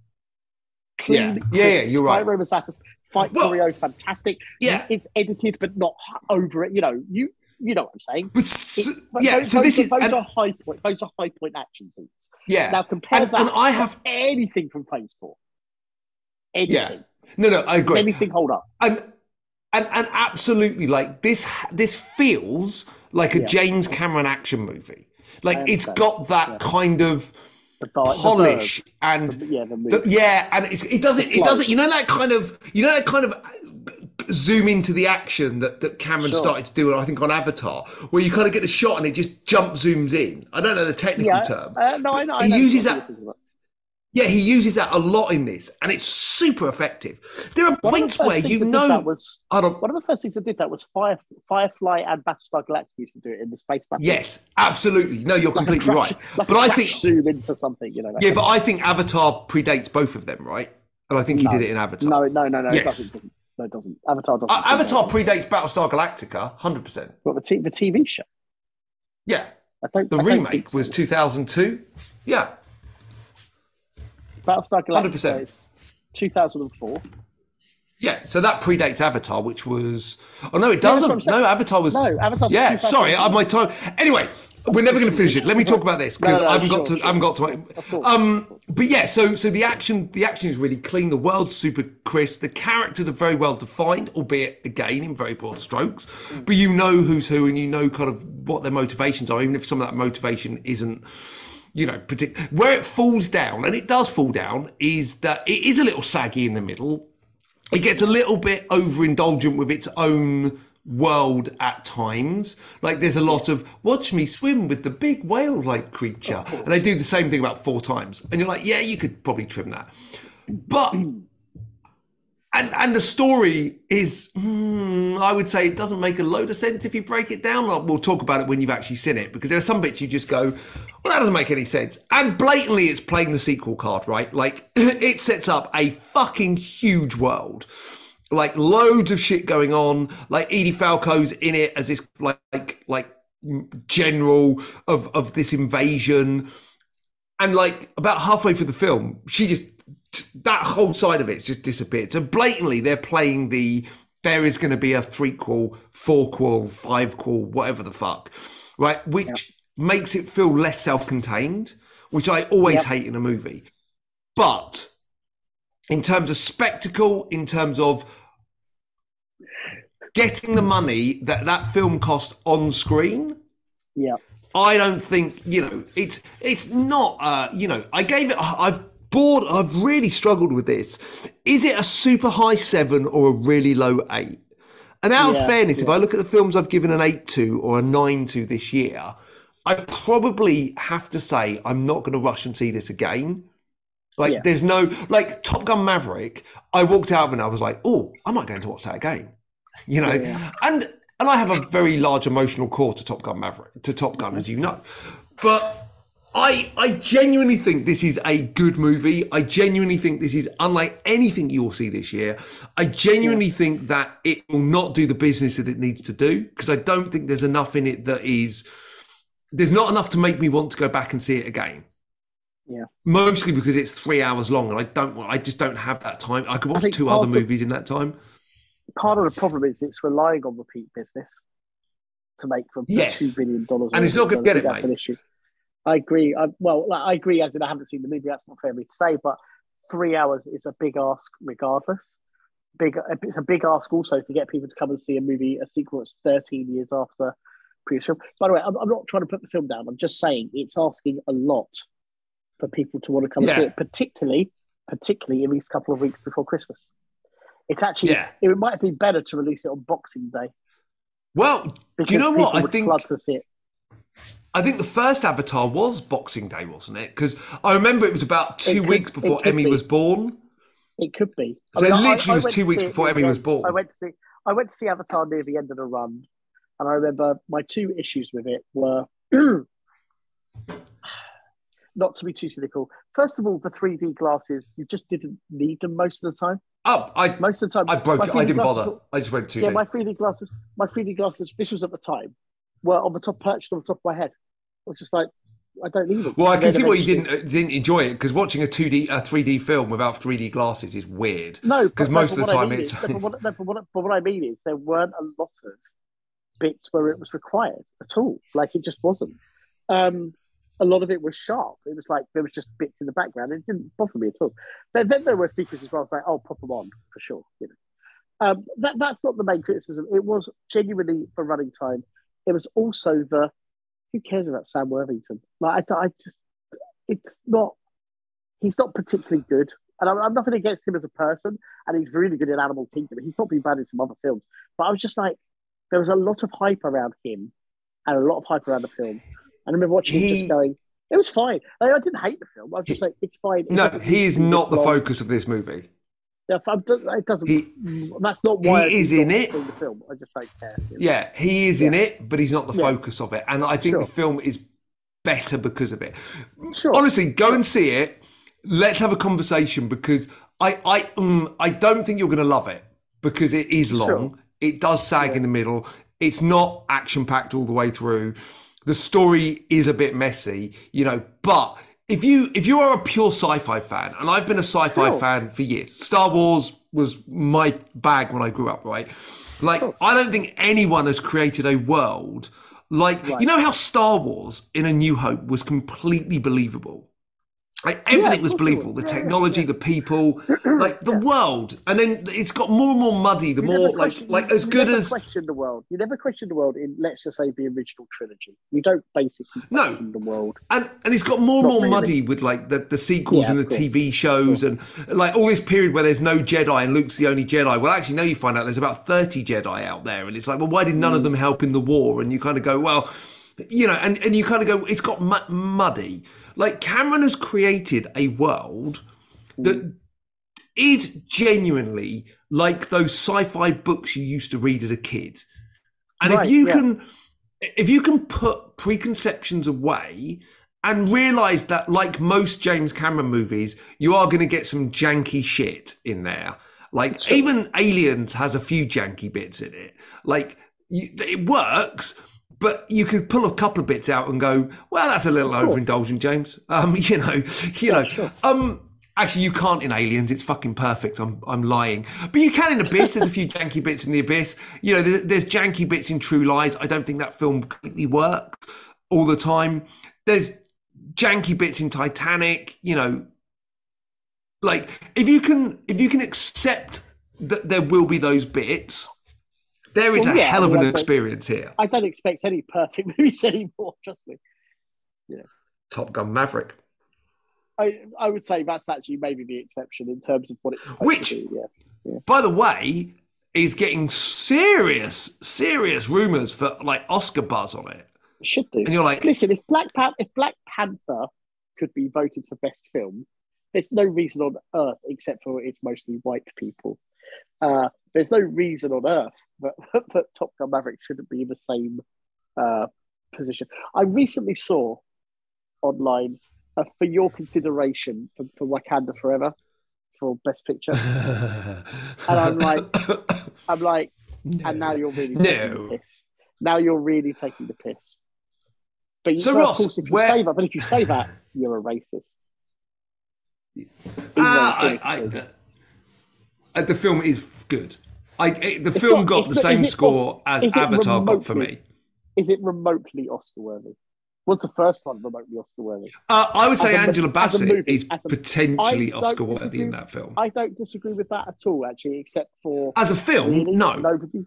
S2: Clean,
S1: Yeah. Yeah, yeah, you're right.
S2: Spyro Massatis fight
S1: Well,
S2: choreo, fantastic.
S1: yeah.
S2: it's edited, but not over it. You know, you you know what I'm saying.
S1: But s-
S2: It- but
S1: yeah,
S2: those,
S1: so this
S2: those,
S1: is
S2: those are high point. Those are high point action scenes.
S1: yeah.
S2: Now compare
S1: And-
S2: that.
S1: and I have-
S2: anything from Phase Four. Anything.
S1: no, no, I agree.
S2: Anything hold up.
S1: and and and absolutely like this this feels like a
S2: Yeah.
S1: James Cameron action movie. Like it's got that
S2: Yeah.
S1: kind of
S2: The, bar,
S1: polish
S2: the
S1: and
S2: the- yeah, the,
S1: yeah, and it's, it doesn't
S2: The
S1: it doesn't you know that kind of you know that kind of zoom into the action that, that Cameron
S2: Sure.
S1: started to do I think on Avatar where you kind of get the shot and it just jump zooms in. I don't know the technical
S2: yeah.
S1: term.
S2: Uh, no, I know. I
S1: He
S2: know
S1: uses that-
S2: you're talking about.
S1: Yeah, he uses that a lot in this and it's super effective. There are
S2: One of the
S1: points where you know
S2: that was one of the first things that did that was Fire, Firefly and Battlestar Galactica used to do it in the space battle.
S1: Yes, absolutely. No, you're
S2: like
S1: completely
S2: crash-
S1: right.
S2: Like
S1: but I think
S2: zoom into something. You know. that
S1: yeah, but I think Avatar predates both of them, right? And I think he
S2: No.
S1: did it in Avatar.
S2: no, no, no, no. It
S1: Yes.
S2: doesn't. doesn't. No, it doesn't. Avatar doesn't.
S1: Uh, Avatar predates Battlestar Galactica, hundred percent.
S2: What the, t- the TV show?
S1: Yeah,
S2: I don't.
S1: the
S2: I don't
S1: remake
S2: think so.
S1: was two thousand two. Yeah,
S2: Battlestar Galactica
S1: 100%.
S2: 2004.
S1: yeah. So that predates Avatar, which was oh no, it
S2: that's what I'm
S1: doesn't. no, Avatar was
S2: No, Avatar.
S1: Yeah, sorry, I, my time. Anyway, we're never going to finish it. Let me talk about this because
S2: No, no,
S1: I haven't got
S2: sure,
S1: to. I haven't got to. Um, but yeah, so so the action the action is really clean. The world's super crisp. The characters are very well defined, albeit again in very broad strokes. But you know who's who, and you know kind of what their motivations are, even if some of that motivation isn't. You know, partic- where it falls down, and it does fall down, is that it is a little saggy in the middle. It gets a little bit overindulgent with its own world at times. Like there's a lot of watch me swim with the big whale-like creature, and they do the same thing about four times, and you're like, yeah, you could probably trim that, but. And, and the story is, hmm, I would say, it doesn't make a load of sense if you break it down. Like, We'll talk about it when you've actually seen it because there are some bits you just go, well, that doesn't make any sense. And blatantly, it's playing the sequel card, right? Like, it sets up a fucking huge world like loads of shit going on. Like Edie Falco's in it as this like like like general of of this invasion, and like about halfway through the film, she just that whole side of it's just disappeared. So blatantly, they're playing the there is going to be a threequel, fourquel, fivequel, whatever the fuck, right? Which makes it feel less self-contained, which I always
S2: Yep.
S1: hate in a movie. But in terms of spectacle, in terms of getting the money that that film cost on screen,
S2: Yeah.
S1: I don't think you know it's it's not. Uh, you know, I gave it. I've bored. I've really struggled with this. Is it a super high seven or a really low eight? And out
S2: Yeah,
S1: of fairness, if I look at the films I've given an eight to or a nine to this year, I probably have to say I'm not going to rush and see this again. Like,
S2: Yeah.
S1: there's no like Top Gun Maverick. I walked out of and I was like, oh, I might go to watch that again. You know,
S2: Yeah.
S1: and and I have a very large emotional core to Top Gun Maverick, to Top Gun, as you know. But I I genuinely think this is a good movie. I genuinely think this is unlike anything you will see this year. I genuinely think that it will not do the business that it needs to do because I don't think there's enough in it that is there's not enough to make me want to go back and see it again.
S2: Yeah.
S1: Mostly because it's three hours long and I don't want I just don't have that time. I could watch
S2: think
S1: two other
S2: of-
S1: movies in that time.
S2: Part of the problem is it's relying on repeat business to make from
S1: Yes.
S2: two billion dollars.
S1: And it's not gonna get it,
S2: That's an issue. I agree. I, well, like, I agree. As in, I haven't seen the movie. That's not fair of me to say, but three hours is a big ask, regardless. Big. It's a big ask also to get people to come and see a movie, a sequel that's 13 years after previous film. By the way, I'm, I'm not trying to put the film down. I'm just saying it's asking a lot for people to want to come and see it, particularly, particularly in these couple of weeks before Christmas. It's actually
S1: Yeah.
S2: it might be better to release it on Boxing Day.
S1: Well, do you know what? I think
S2: to see it.
S1: I think the first Avatar was Boxing Day, wasn't it? Because I remember it was about two
S2: could-
S1: weeks before Emmy
S2: be.
S1: was born.
S2: It could be.
S1: So it
S2: I- I-
S1: literally
S2: I
S1: was two weeks before Emmy was born.
S2: I went to see I went to see Avatar near the end of the run, and I remember my two issues with it were not to be too cynical. First of all, the 3D glasses, you just didn't need them most of the time.
S1: Oh, I
S2: Most of the time,
S1: I broke it. I didn't
S2: glasses
S1: bother. I just went two
S2: yeah, my 3D glasses, my 3D glasses. This was at the time, were on the top, perched on the top of my head. I was just like, I don't need them.
S1: Well, I can see why you didn't uh, didn't enjoy it because watching a two D a three D film without three D glasses is weird.
S2: No, because
S1: most of the
S2: I
S1: time
S2: mean
S1: it's-
S2: is- but, what, but, what, but what I mean is there weren't a lot of bits where it was required at all. Like it just wasn't. Um, a lot of it was sharp. It was like there was just bits in the background. It didn't bother me at all. But then there were sequences where I was like, "Oh, pop them on for sure." You know, um, that that's not the main criticism. It was genuinely for running time. It was also the who cares about Sam Worthington? Like I, I just, it's not. He's not particularly good, and I'm, I'm nothing against him as a person. And he's really good in Animal Kingdom. He's not been bad in some other films, but I was just like, there was a lot of hype around him, and a lot of hype around the film. And I remember watching
S1: He-
S2: just going, it was fine. Like, I didn't hate the film. I was just like, it's fine. It
S1: No, he is not the
S2: long.
S1: focus of this movie.
S2: Yeah, it doesn't.
S1: He-
S2: that's not why
S1: he is in it.
S2: The film. I just don't care.
S1: Yeah, he is in it, but he's not the
S2: Yeah.
S1: focus of it. And I think
S2: Sure.
S1: the film is better because of it.
S2: Sure.
S1: Honestly, go and see it. Let's have a conversation because I I um, I don't think you're going to love it because it is long.
S2: Sure.
S1: It does sag in the middle. It's not action packed all the way through. The story is a bit messy, you know, but if you if you are a pure sci-fi fan, and I've been a sci-fi fan for years, Star Wars was my bag when I grew up, right? Like I don't think anyone has created a world like you know how Star Wars in A New Hope was completely believable. Like everything
S2: of
S1: was believable. The
S2: Yeah, yeah,
S1: technology,
S2: yeah.
S1: the people, like the world, and then it's got more and more muddy. The
S2: You
S1: more like
S2: question-
S1: like as
S2: you
S1: good
S2: never
S1: as
S2: question the world. You never question the world in let's just say the original trilogy. You don't basically
S1: No.
S2: the world.
S1: And and it's got more and more
S2: really.
S1: muddy with like the, the sequels
S2: Yeah,
S1: and the
S2: course.
S1: TV shows and like all this period where there's no Jedi and Luke's the only Jedi. Well, actually, now you find out there's about thirty Jedi out there, and it's like, well, why did none
S2: Mm.
S1: of them help in the war? And you kind of go, well, you know, and and you kind of go, it's got mu- muddy. Like Cameron has created a world that is genuinely like those sci-fi books you used to read as a kid. And
S2: Right,
S1: if you
S2: yeah.
S1: can if you can put preconceptions away and realize that like most James Cameron movies, you are going to get some janky shit in there. Like even Aliens has a few janky bits in it. Like you, it works, but you could pull a couple of bits out and go, "Well, that's a little overindulgent, James." Um, you know, you know.
S2: sure.
S1: Um, actually, you can't in Aliens. It's fucking perfect. I'm I'm lying, but you can in Abyss. There's a few janky bits in the Abyss. You know, there's, there's janky bits in True Lies. I don't think that film completely works all the time. There's janky bits in Titanic. You know, like if you can if you can accept that there will be those bits, there is
S2: Well,
S1: a
S2: yeah,
S1: hell of
S2: I mean,
S1: an experience here.
S2: I don't expect any perfect movies anymore. Trust me. Yeah.
S1: Top Gun Maverick.
S2: I I would say that's actually maybe the exception in terms of what it's
S1: Which-
S2: be. Yeah.
S1: by the way, is getting serious, serious rumors for like Oscar buzz on it.
S2: It should do.
S1: And you're like,
S2: Listen, if Black Pan- if Black Panther could be voted for best film, there's no reason on earth except for it's mostly white people. Uh, there's no reason on earth that, that Top Gun Maverick shouldn't be in the same uh, position. I recently saw online uh, for your consideration for, for Wakanda Forever for Best Picture.
S1: and
S2: I'm like- I'm like, and now you're really taking
S1: No.
S2: the piss. Now you're really taking the piss. But you,
S1: So,
S2: but
S1: Ross,
S2: of course, if you
S1: where-
S2: say that, but if you say that, you're a racist.
S1: Ah, I, I, the film is good. I, it, the
S2: It's
S1: film
S2: not-
S1: got the same score as Avatar got for me.
S2: is it remotely Oscar worthy? Was the first one remotely Oscar worthy?
S1: Uh, I would say
S2: As
S1: Angela
S2: a
S1: Bassett
S2: movie,
S1: is
S2: a-
S1: potentially Oscar worthy in that film.
S2: I don't disagree with that at all, actually, except for
S1: As a film,
S2: really,
S1: no,
S2: nobody.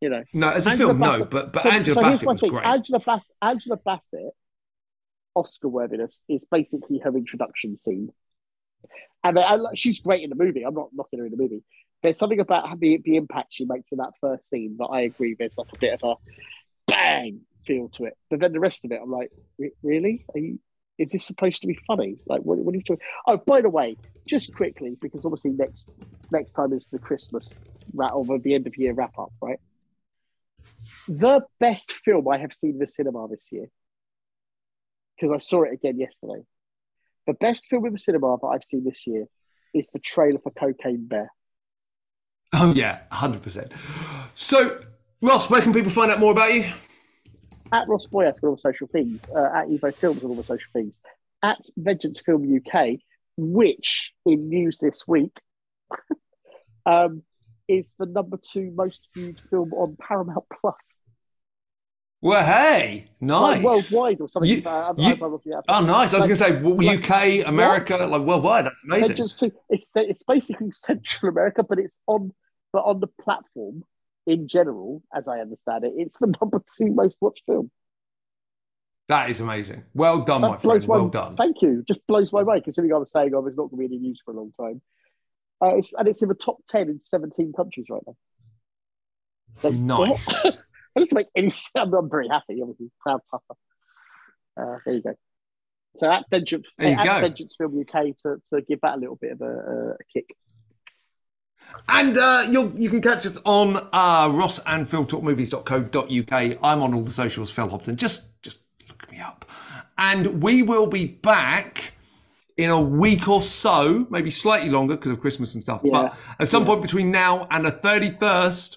S2: You know,
S1: no. As a
S2: Angela
S1: film, no. But but
S2: so,
S1: Angela
S2: so
S1: Bassett was
S2: thing.
S1: great.
S2: Angela, Bass- Angela Bassett, Oscar worthiness is basically her introduction scene, and uh, I, I- she's great in the movie. I'm not knocking her in the movie, there's something about the the impact she makes in that first scene that I agree. There's like a bit of a bang feel to it, but then the rest of it, I'm like, really? You? Is this supposed to be funny? Like, what, what are you doing? Oh, by the way, just quickly, because obviously next next time is the Christmas wrap over the end of year wrap up, right? The best film I have seen in the cinema this year, because I saw it again yesterday. The best film in the cinema that I've seen this year is the trailer for Cocaine Bear.
S1: Oh yeah, hundred percent. So, Ross, where can people find out more about you?
S2: At Ross Boyask on all the social things, uh, at Evo Films on all the social things, at Vengeance Film UK, which in news this week um, is the number two most viewed film on Paramount Plus.
S1: Well, hey, nice.
S2: Like worldwide or something.
S1: You-
S2: Uh,
S1: you-
S2: I'm- I'm- yeah.
S1: Oh, nice. I was going to say
S2: Like,
S1: UK, America,
S2: what?
S1: like worldwide. That's amazing.
S2: Two. It's it's basically Central America, but it's on but on the platform in general, as I understand it, it's the number two most watched film.
S1: That is amazing. Well done, my
S2: That blows
S1: friend. Well done.
S2: Thank you. Just blows my mind considering I was saying oh, there's not going to be any news for a long time. Uh, it's, and it's in the top ten in 17 countries right now. Like,
S1: Nice.
S2: that doesn't make any sense. I'm, very happy. Obviously, proud papa. Uh, there you go. So at Vengeance, at
S1: go.
S2: Vengeance Film UK to, to give that a little bit of a, a, kick.
S1: And uh, you'll, you can catch us on uh, rossandphiltalkmovies.co.uk. I'm on all the socials, Phil Hopton. Just, just look me up. And we will be back in a week or so, maybe slightly longer because of Christmas and stuff.
S2: Yeah.
S1: But at some point between now and the 31st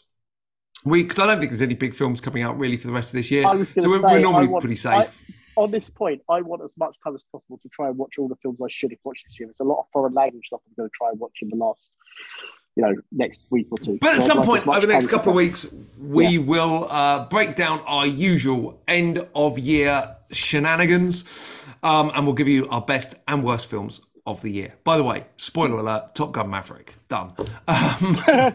S1: week, because I don't think there's any big films coming out really for the rest of this year.
S2: I was
S1: so we're,
S2: say,
S1: we're normally
S2: want-
S1: pretty safe.
S2: On this point, I want as much time as possible to try and watch all the films I should have watched this year. There's a lot of foreign language stuff I'm going to try and watch in the last, you know, next week or two.
S1: But at
S2: So I'd
S1: some
S2: like
S1: point over the next couple of weeks, we will uh, break down our usual end of year shenanigans, um, and we'll give you our best and worst films of the year. By the way, spoiler alert: Top Gun Maverick done. Um, I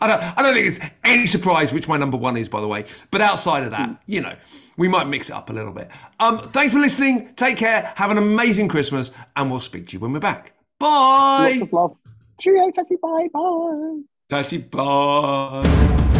S1: don't. I don't think it's any surprise which my number one is. By the way, but outside of that, you know, we might mix it up a little bit. Um, thanks for listening. Take care. Have an amazing Christmas, and we'll speak to you when we're back. Bye.
S2: Lots of love. Cheerio. Bye. Bye.
S1: Tatty, bye.